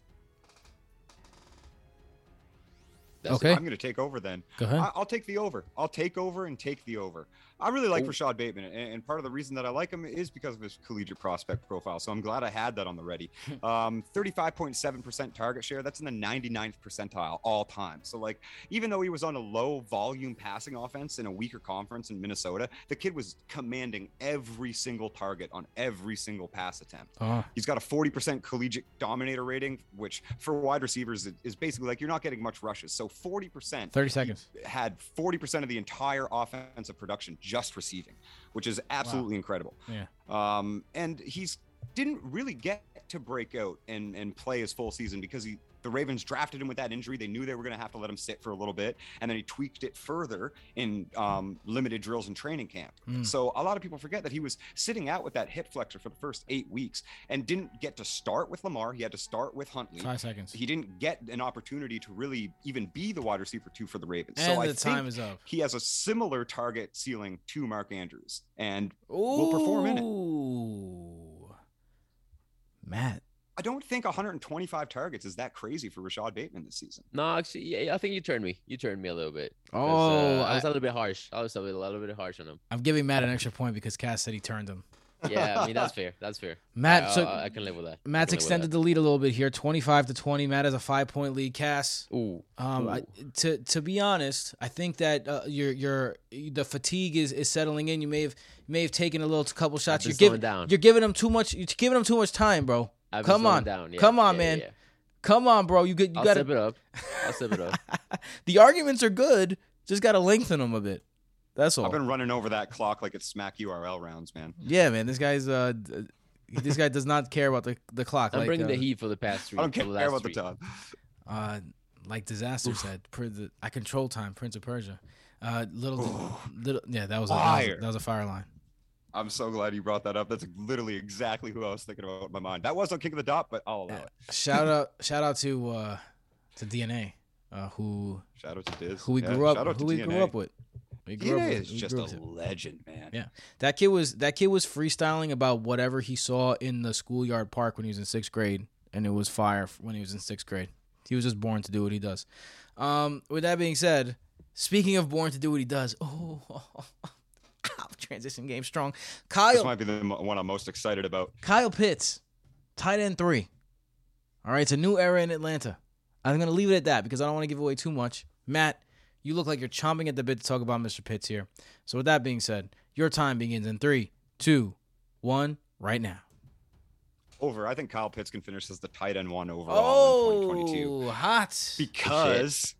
That's
Okay.
I'm going to take over then.
Go ahead.
I- I'll take the over. I'll take over and take the over. I really like
Ooh.
Rashod Bateman, and, part of the reason that I like him is because of his collegiate prospect profile. So I'm glad I had that on the ready. [laughs] Um, 35.7% target share. That's in the 99th percentile all time. So like, even though he was on a low volume passing offense in a weaker conference in Minnesota, the kid was commanding every single target on every single pass attempt.
Oh,
He's got a 40% collegiate dominator rating, which for wide receivers is- is basically like you're not getting much rushes. So 40%.
30 seconds.
Had 40% of the entire offensive production just receiving, which is absolutely incredible.
Yeah.
Um, and he's didn't really get to break out and and play his full season because he the Ravens drafted him with that injury. They knew they were going to have to let him sit for a little bit, and then he tweaked it further in um, limited drills and training camp.
Mm.
So a lot of people forget that he was sitting out with that hip flexor for the first eight weeks and didn't get to start with Lamar. He had to start with Huntley.
Five seconds.
He didn't get an opportunity to really even be the wide receiver two for the Ravens.
And
so I
the time
think
is up.
he has a similar target ceiling to Mark Andrews, and will perform in it.
Ooh. Matt.
I don't think 125 targets is that crazy for Rashod Bateman this season.
No, actually, yeah, I think you turned me. You turned me a little bit.
Oh,
uh, I
I,
was a little bit harsh. I was a little, a little bit harsh on him.
I'm giving Matt an extra point because Cass said he turned him.
Yeah, I mean that's [laughs] fair. That's fair.
Matt,
I,
so
I, I can live with that.
Matt's
can live with
extended the lead a little bit here, 25 to 20. Matt has a five point lead. Cass.
Ooh,
um, I, to to be honest, I think that uh, your your the fatigue is, is settling in. You may have may have taken a little couple shots. You're giving
down.
you're giving him too much. You're giving him too much time, bro.
I've
Come on,
down. Yeah,
come on,
yeah,
man.
yeah.
Come on, bro. You get you
I'll
got
step
to
it up. I'll sip it up. [laughs]
The arguments are good. Just got to lengthen them a bit. That's all.
I've been running over that clock like it's Smack URL rounds, man.
Yeah, man. This guy's uh, this guy does not care about the the clock.
I'm
like,
bringing
uh,
the heat for the past three.
I don't
for
care
the last
about the
three.
time.
Uh, like Dizaster said, I control time. Prince of Persia. Uh, little, little. Yeah, that was a, that was a, that was a fire line.
I'm so glad you brought that up. That's literally exactly who I was thinking about in my mind. That was on King of the Dot, but I'll allow it.
Shout out, shout out to uh, to DNA, uh, who
Shout out to Diz.
who we
Yeah,
grew up who we
DNA.
grew up with. We grew up
DNA
with-
is just a legend, man.
Yeah. That kid was that kid was freestyling about whatever he saw in the schoolyard park when he was in sixth grade, and it was fire when he was in sixth grade. He was just born to do what he does. Um, with that being said, speaking of born to do what he does, [laughs] oh, transition game strong. Kyle.
This might be the one I'm most excited about.
Kyle Pitts, tight end three. All right, it's a new era in Atlanta. I'm gonna leave it at that because I don't want to give away too much. Matt, you look like you're chomping at the bit to talk about Mr. Pitts here. So with that being said, your time begins in three, two, one, right now.
Over. I think Kyle Pitts can finish as the tight end one overall in 2022
Oh, hot.
because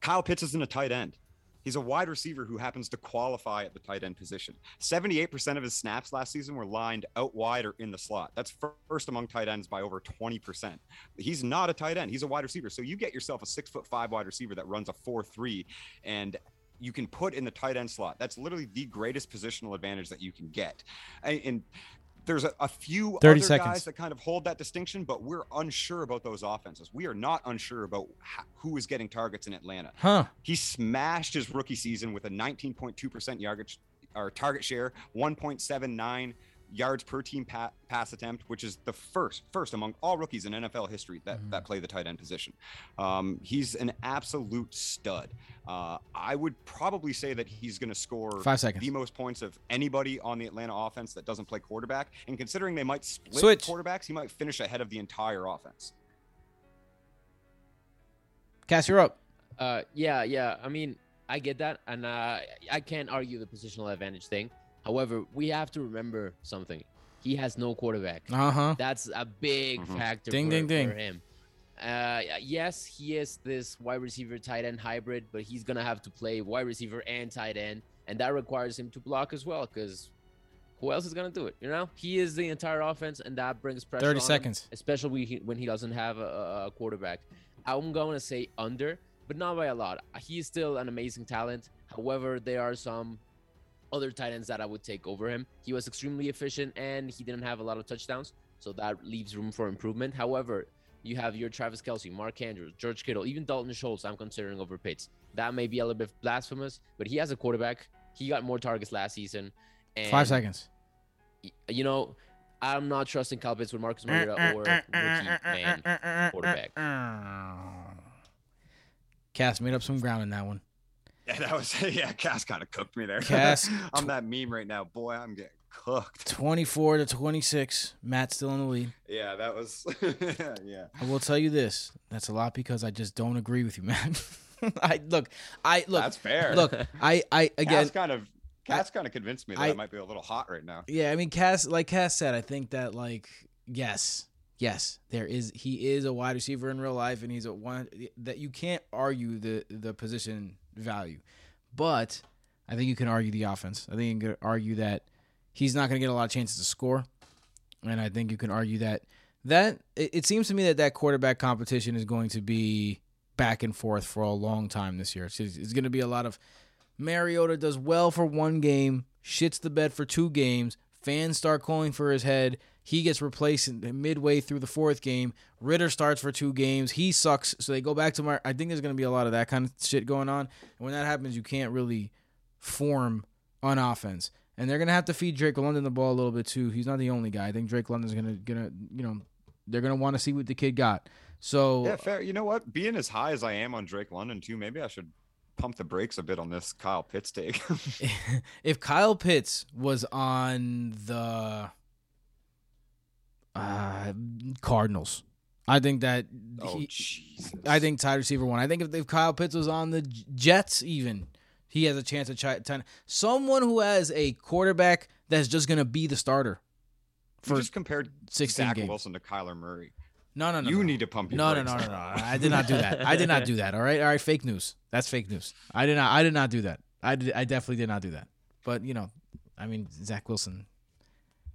Kyle Pitts isn't a tight end. He's a wide receiver who happens to qualify at the tight end position. 78% of his snaps last season were lined out wide or in the slot. That's first among tight ends by over 20%. He's not a tight end. He's a wide receiver. So you get yourself a six foot five wide receiver that runs a four three and you can put in the tight end slot. That's literally the greatest positional advantage that you can get. And there's a, a few
30
other
seconds.
guys that kind of hold that distinction, but we're unsure about those offenses. We are not unsure about ho- who is getting targets in Atlanta.
Huh.
He smashed his rookie season with a 19.2% yardage or target share, 1.79 yards per team pa- pass attempt, which is the first first among all rookies in NFL history that
Mhm.
that play the tight end position. Um, he's an absolute stud. Uh, I would probably say that he's going to score
Five seconds.
the most points of anybody on the Atlanta offense that doesn't play quarterback. And considering they might split
Switch.
quarterbacks, he might finish ahead of the entire offense.
Cass, you're up.
Uh, yeah, yeah. I mean, I get that, and uh, I can't argue the positional advantage thing. However, we have to remember something. He has no quarterback.
Uh huh.
That's a big
Mhm.
factor
Ding,
for,
ding, ding.
for him. Uh, yes, he is this wide receiver tight end hybrid, but he's gonna have to play wide receiver and tight end, and that requires him to block as well. Because who else is gonna do it? You know, he is the entire offense, and that brings pressure.
Thirty
on him,
seconds.
especially when he, doesn't have a, a- a quarterback. I'm going to say under, but not by a lot. He's still an amazing talent. However, there are some other tight ends that I would take over him. He was extremely efficient and he didn't have a lot of touchdowns, so that leaves room for improvement. However, you have your Travis Kelce, Mark Andrews, George Kittle, even Dalton Schultz. I'm considering over Pitts. That may be a little bit blasphemous, but he has a quarterback. He got more targets last season. And
Five seconds.
You know, I'm not trusting Kyle Pitts with Marcus Mariota or rookie man quarterback.
Cass made up some ground in that one.
Yeah, [laughs] that was yeah. Cass kind of cooked me there.
Cass- [laughs]
I'm that meme right now. Boy, I'm getting cooked.
24 to 26. Matt still in the lead.
Yeah, that was [laughs] yeah.
I will tell you this. That's a lot because I just don't agree with you, man. I look, I look,
That's fair.
look, I, I again,
Cass kind of Cass kind of convinced me that I,
I-
might be a little hot right now.
yeah. I mean, Cass, like Cass said, I think that like, yes, yes, there is. He is a wide receiver in real life, and he's a one that you can't argue the the position value, but I think you can argue the offense. I think you can argue that he's not going to get a lot of chances to score, and I think you can argue that that it, it seems to me that that quarterback competition is going to be back and forth for a long time this year. It's, it's going to be a lot of Mariota does well for one game, shits the bed for two games. Fans start calling for his head. He gets replaced in, midway through the fourth game. Ridder starts for two games. He sucks. So they go back to Mar. I think there's going to be a lot of that kind of shit going on. And when that happens, you can't really form on offense. And they're going to have to feed Drake London the ball a little bit too. He's not the only guy. I think Drake London's going to, gonna, you know, they're going to want to see what the kid got. So
Yeah, fair. You know what? Being as high as I am on Drake London too, maybe I should pump the brakes a bit on this Kyle Pitts take. [laughs] [laughs]
if Kyle Pitts was on the uh, Cardinals, I think that
oh
he,
Jesus!
I think tight receiver one. I think if, if Kyle Pitts was on the Jets, even he has a chance of chi- ten. Someone who has a quarterback that's just gonna be the starter
you just compared
16
Zach
games.
Wilson to Kyler Murray.
No, no, no.
you
no.
need to pump your
No, no,
brakes.
no, no, no. I did not do that. I did not do that. All right, all right. Fake news. That's fake news. I did not. I did not do that. I did. I definitely did not do that. But you know, I mean, Zach Wilson,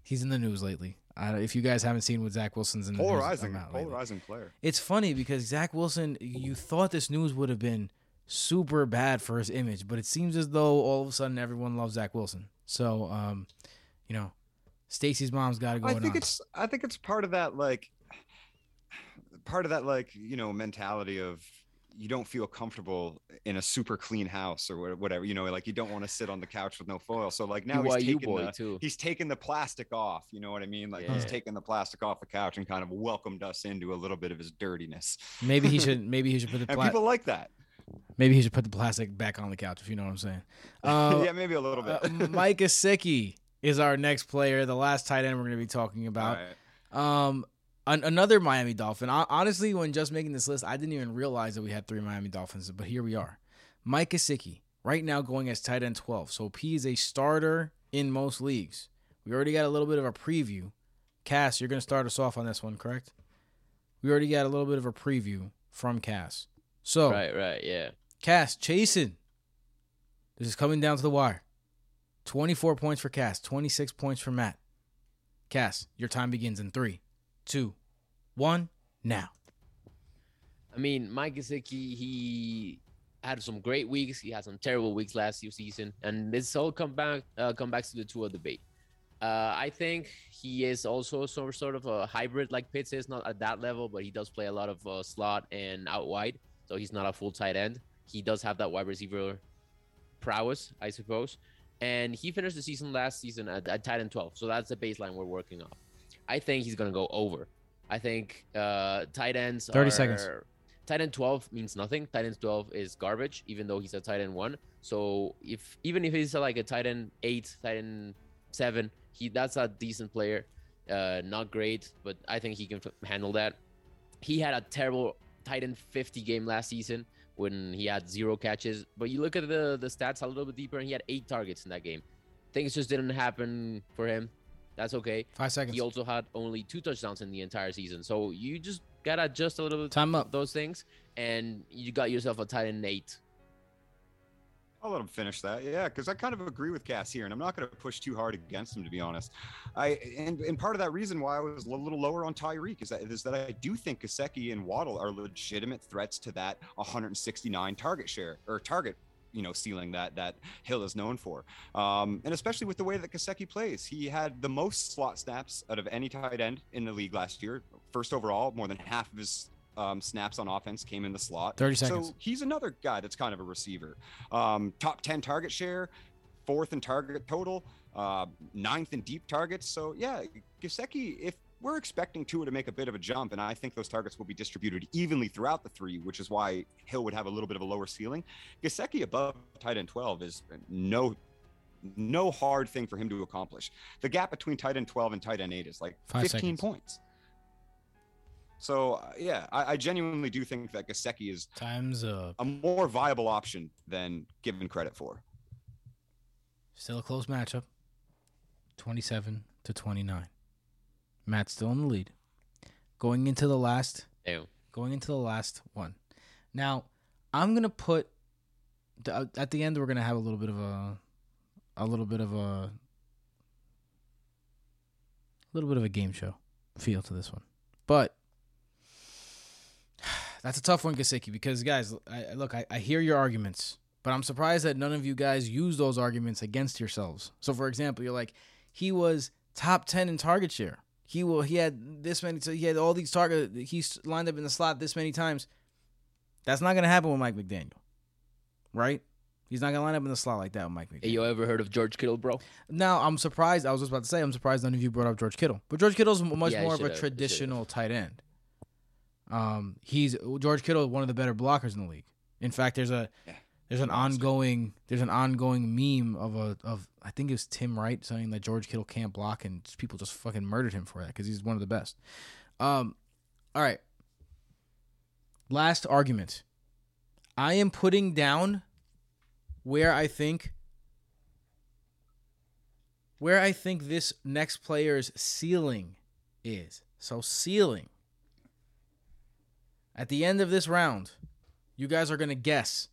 he's in the news lately. I, if you guys haven't seen what Zach Wilson's in the
Polarizing,
lately.
polarizing player.
It's funny because Zach Wilson, you thought this news would have been super bad for his image, but it seems as though all of a sudden everyone loves Zach Wilson. So, um, you know, Stacy's mom's got to go
I
on.
think it's I think it's part of that like part of that like you know mentality of you don't feel comfortable in a super clean house or whatever you know like you don't want to sit on the couch with no foil so like now he's taking the,
too.
he's taking the plastic off you know what i mean like he's
Yeah.
taking the plastic off the couch and kind of welcomed us into a little bit of his dirtiness
maybe he [laughs] should. Maybe he should put the
and
pla-
people like that
maybe he should put the plastic back on the couch if you know what I'm saying. [laughs] Uh,
yeah maybe a little bit
uh, Mike [laughs] Gesicki is our next player, the last tight end we're going to be talking about.
Right.
Um, an- another Miami Dolphin. Hon- Honestly, when just making this list, I didn't even realize that we had three Miami Dolphins, but here we are. Mike Gesicki, right now going as tight end 12. So P is a starter in most leagues. We already got a little bit of a preview. Cass, you're going to start us off on this one, correct? We already got a little bit of a preview from Cass. So,
Right, right, yeah.
Cass, chasing. This is coming down to the wire. 24 points for Cass, 26 points for Matt. Cass, your time begins in three, two, one, now.
I mean, Mike Gesicki, he had some great weeks. He had some terrible weeks last year season, and this all come back uh, come back to the Tua debate. Uh, I think he is also some sort of a hybrid like Pitts is, not at that level, but he does play a lot of uh, slot and out wide, so he's not a full tight end. He does have that wide receiver prowess, I suppose. and he finished the season last season at, at tight end 12. So that's the baseline we're working off. I think he's gonna go over. I think uh, tight ends
30
are,
seconds.
Tight end 12 means nothing. Tight end 12 is garbage, even though he's a tight end one. So if even if he's like a tight end eight, tight end seven, he that's a decent player. Uh, not great, but I think he can f- handle that. He had a terrible tight end 50 game last season when he had zero catches. But you look at the the stats a little bit deeper, and he had eight targets in that game. Things just didn't happen for him. That's okay.
Five seconds.
He also had only two touchdowns in the entire season. So you just gotta adjust a little bit
Time up.
those things, and you got yourself a tight end eight.
I'll let him finish that. Yeah, because I kind of agree with Cass here, and I'm not going to push too hard against him, to be honest. I and, and part of that reason why I was a little lower on Tyreek is that is that I do think Gesicki and Waddle are legitimate threats to that 169 target share or target you know ceiling that that Hill is known for, um, and especially with the way that Gesicki plays, he had the most slot snaps out of any tight end in the league last year. First overall, more than half of his um, snaps on offense came in the slot.
30 seconds.
So he's another guy that's kind of a receiver. Um, top 10 target share, fourth in target total, uh, ninth in deep targets. So yeah, Gesicki, if we're expecting Tua to make a bit of a jump, and I think those targets will be distributed evenly throughout the three, which is why Hill would have a little bit of a lower ceiling. Gesicki above tight end 12 is no no hard thing for him to accomplish. The gap between tight end 12 and tight end 8 is like
Five
15
seconds.
points. So uh, yeah, I, I genuinely do think that Gesicki is
Time's up.
a more viable option than given credit for.
Still a close matchup. 27 to 29. Matt's still in the lead. Going into the last
Damn.
going into the last one. Now, I'm going to put the, uh, at the end we're going to have a little bit of a a little bit of a a little bit of a game show feel to this one. But [sighs] that's a tough one, Gesicki, because guys, I, I- look, I, I hear your arguments, but I'm surprised that none of you guys use those arguments against yourselves. So, for example, you're like, he was top ten in target share. He will. He had this many. So he had all these targets. He's lined up in the slot this many times. That's not gonna happen with Mike McDaniel, right? He's not gonna line up in the slot like that with Mike McDaniel.
Hey, you ever heard of George Kittle, bro?
Now I'm surprised. I was just about to say I'm surprised none of you brought up George Kittle, but George Kittle's m- much
Yeah,
more of a traditional tight end. Um, he's George Kittle, is one of the better blockers in the league. In fact, there's a
Yeah,
there's an ongoing there's an ongoing meme of a of I think it was Tim Wright saying that George Kittle can't block, and people just fucking murdered him for that because he's one of the best. Um, all right. Last argument. I am putting down where I think where I think this next player's ceiling is. So ceiling. At the end of this round, you guys are gonna guess,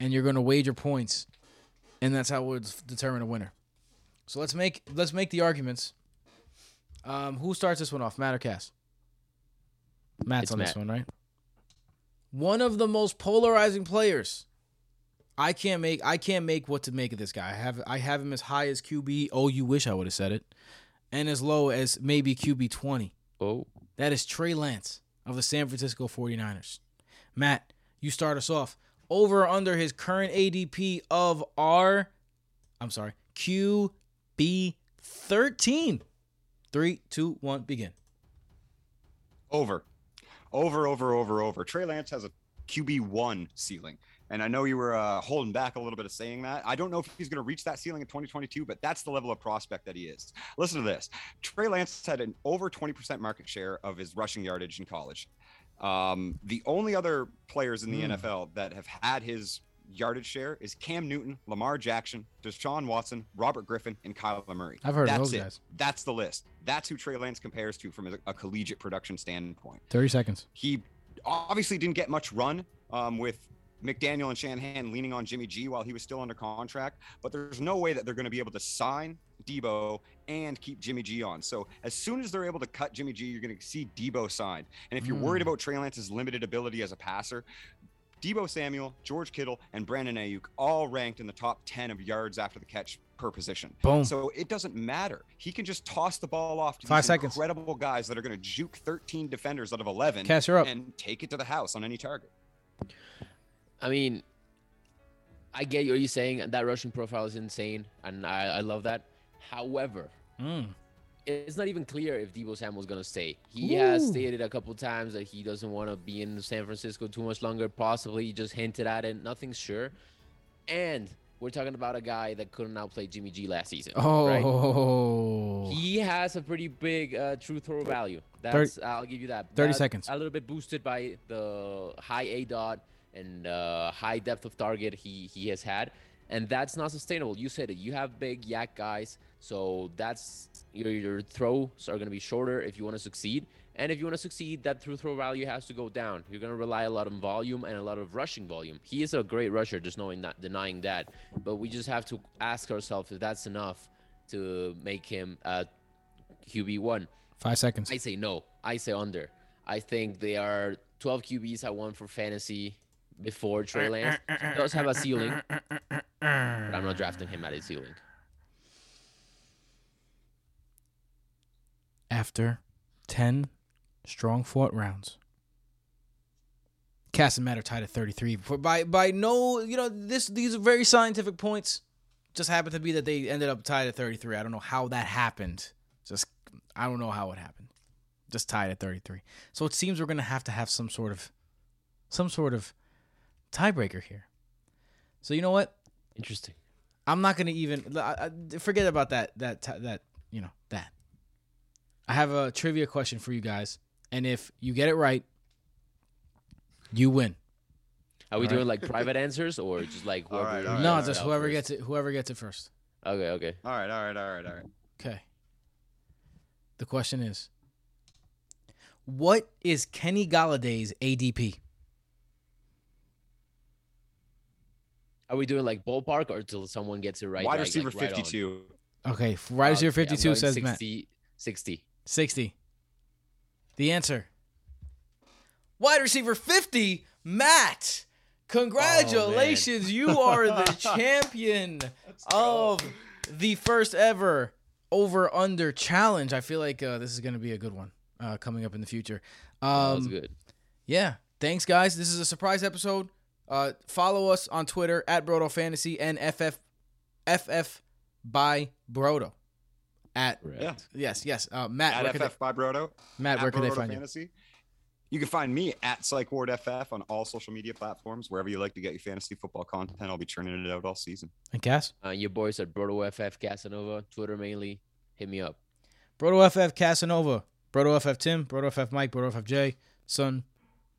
and you're gonna wager points, and that's how we'll determine a winner. So let's make let's make the arguments. Um, who starts this one off? Matt or Cass? Matt's
It's
on this one, right? One of the most polarizing players. I can't make I can't make what to make of this guy. I have I have him as high as QB. Oh, you wish I would have said it, and as low as maybe QB twenty.
Oh,
That is Trey Lance of the San Francisco 49ers. Matt, you start us off. Over under his current ADP of R, I'm sorry, QB 13. Three, two, one, begin.
Over, over, over, over, over. Trey Lance has a QB one ceiling, and I know you were uh, holding back a little bit of saying that. I don't know if he's going to reach that ceiling in 2022, but that's the level of prospect that he is. Listen to this: Trey Lance had an over 20% market share of his rushing yardage in college. Um, the only other players in the
Hmm.
NFL that have had his yardage share is Cam Newton, Lamar Jackson, Deshaun Watson, Robert Griffin, and Kyler Murray.
I've heard of
That's
those
it.
guys.
That's the list. That's who Trey Lance compares to from a, a collegiate production standpoint.
30 seconds.
He obviously didn't get much run um, with McDaniel and Shanahan leaning on Jimmy G while he was still under contract, but there's no way that they're going to be able to sign Deebo and keep Jimmy G on. So as soon as they're able to cut Jimmy G, you're going to see Deebo signed. And if you're worried
Mm.
about Trey Lance's limited ability as a passer, Deebo Samuel, George Kittle, and Brandon Aiyuk all ranked in the top 10 of yards after the catch per position.
Boom.
So it doesn't matter. He can just toss the ball off to
Five
these
seconds.
incredible guys that are going to juke 13 defenders out of 11
Cass, you're up.
and take it to the house on any target.
I mean, I get what you're saying. That rushing profile is insane, and I, I love that. However,
Mm.
it's not even clear if Deebo Samuel's gonna stay. He has stated a couple times that he doesn't want to be in San Francisco too much longer. Possibly he just hinted at it. Nothing's sure. And we're talking about a guy that couldn't outplay Jimmy G last season. right?
Oh.
He has a pretty big uh, true throw value. That's I'll give you that.
30
That-
seconds.
A little bit boosted by the high aDOT and uh, high depth of target he he has had, and that's not sustainable. You said it. You have big YAC guys, so that's your your throws are gonna be shorter if you want to succeed. And if you want to succeed, that through throw value has to go down. You're gonna rely a lot on volume and a lot of rushing volume. He is a great rusher, just knowing that denying that. But we just have to ask ourselves if that's enough to make him a QB one.
Five seconds.
I say no. I say under. I think they are 12 QBs I want for fantasy before Trey Lance. He does have a ceiling, but I'm not drafting him at his ceiling.
After 10 strong fought rounds. Cass and Matt are tied at 33. For by by no, you know, this these are very scientific points. Just happened to be that they ended up tied at 33. I don't know how that happened. Just I don't know how it happened. Just tied at 33. So it seems we're going to have to have some sort of some sort of tiebreaker here. So you know what?
Interesting.
I'm not gonna even I, I- forget about that that that you know that. I have a trivia question for you guys, and if you get it right, you win.
Are we
Alright.
doing like private answers or just like whoever?
right, all right,
no,
all
just
out
whoever
first?
gets it. Whoever gets it first.
Okay, okay.
All right, all right, all right, all right.
Okay. The question is, what is Kenny Golladay's ADP?
Are we doing like ballpark or till someone gets it right?
Wide
like-
receiver
like right on?
52.
Okay, right receiver 52
going
says Matt.
60, 60.
60. The answer. Wide receiver 50, Matt. Congratulations. you are the [laughs] champion of the first ever over under challenge. I feel like uh, this is going to be a good one uh, coming up in the future.
that was
Um,
good.
yeah. Thanks, guys. This is a surprise episode. Uh, follow us on Twitter at Brodo Fantasy and FF FF by Brodo. At
Correct.
Yeah.
yes, yes. Uh, Matt,
At
where could they,
FF by Brodo.
Matt,
at
where can they
Brodo
find you?
Fantasy. You can find me at Psych Ward FF on all social media platforms, wherever you like to get your fantasy football content. I'll be churning it out all season.
And Cass?
Uh, your boys at Brodo FF Casanova, Twitter mainly. Hit me up.
Brodo FF Casanova, Brodo FF Tim, Brodo FF Mike, Brodo FF Jay, Son,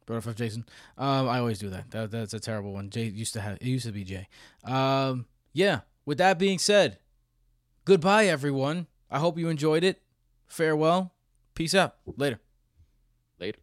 Brodo FF Jason. Um, I always do that. that. That's a terrible one. Jay used to have it used to be Jay. Um, yeah. With that being said, goodbye everyone. I hope you enjoyed it. Farewell. Peace out. Later.
Later.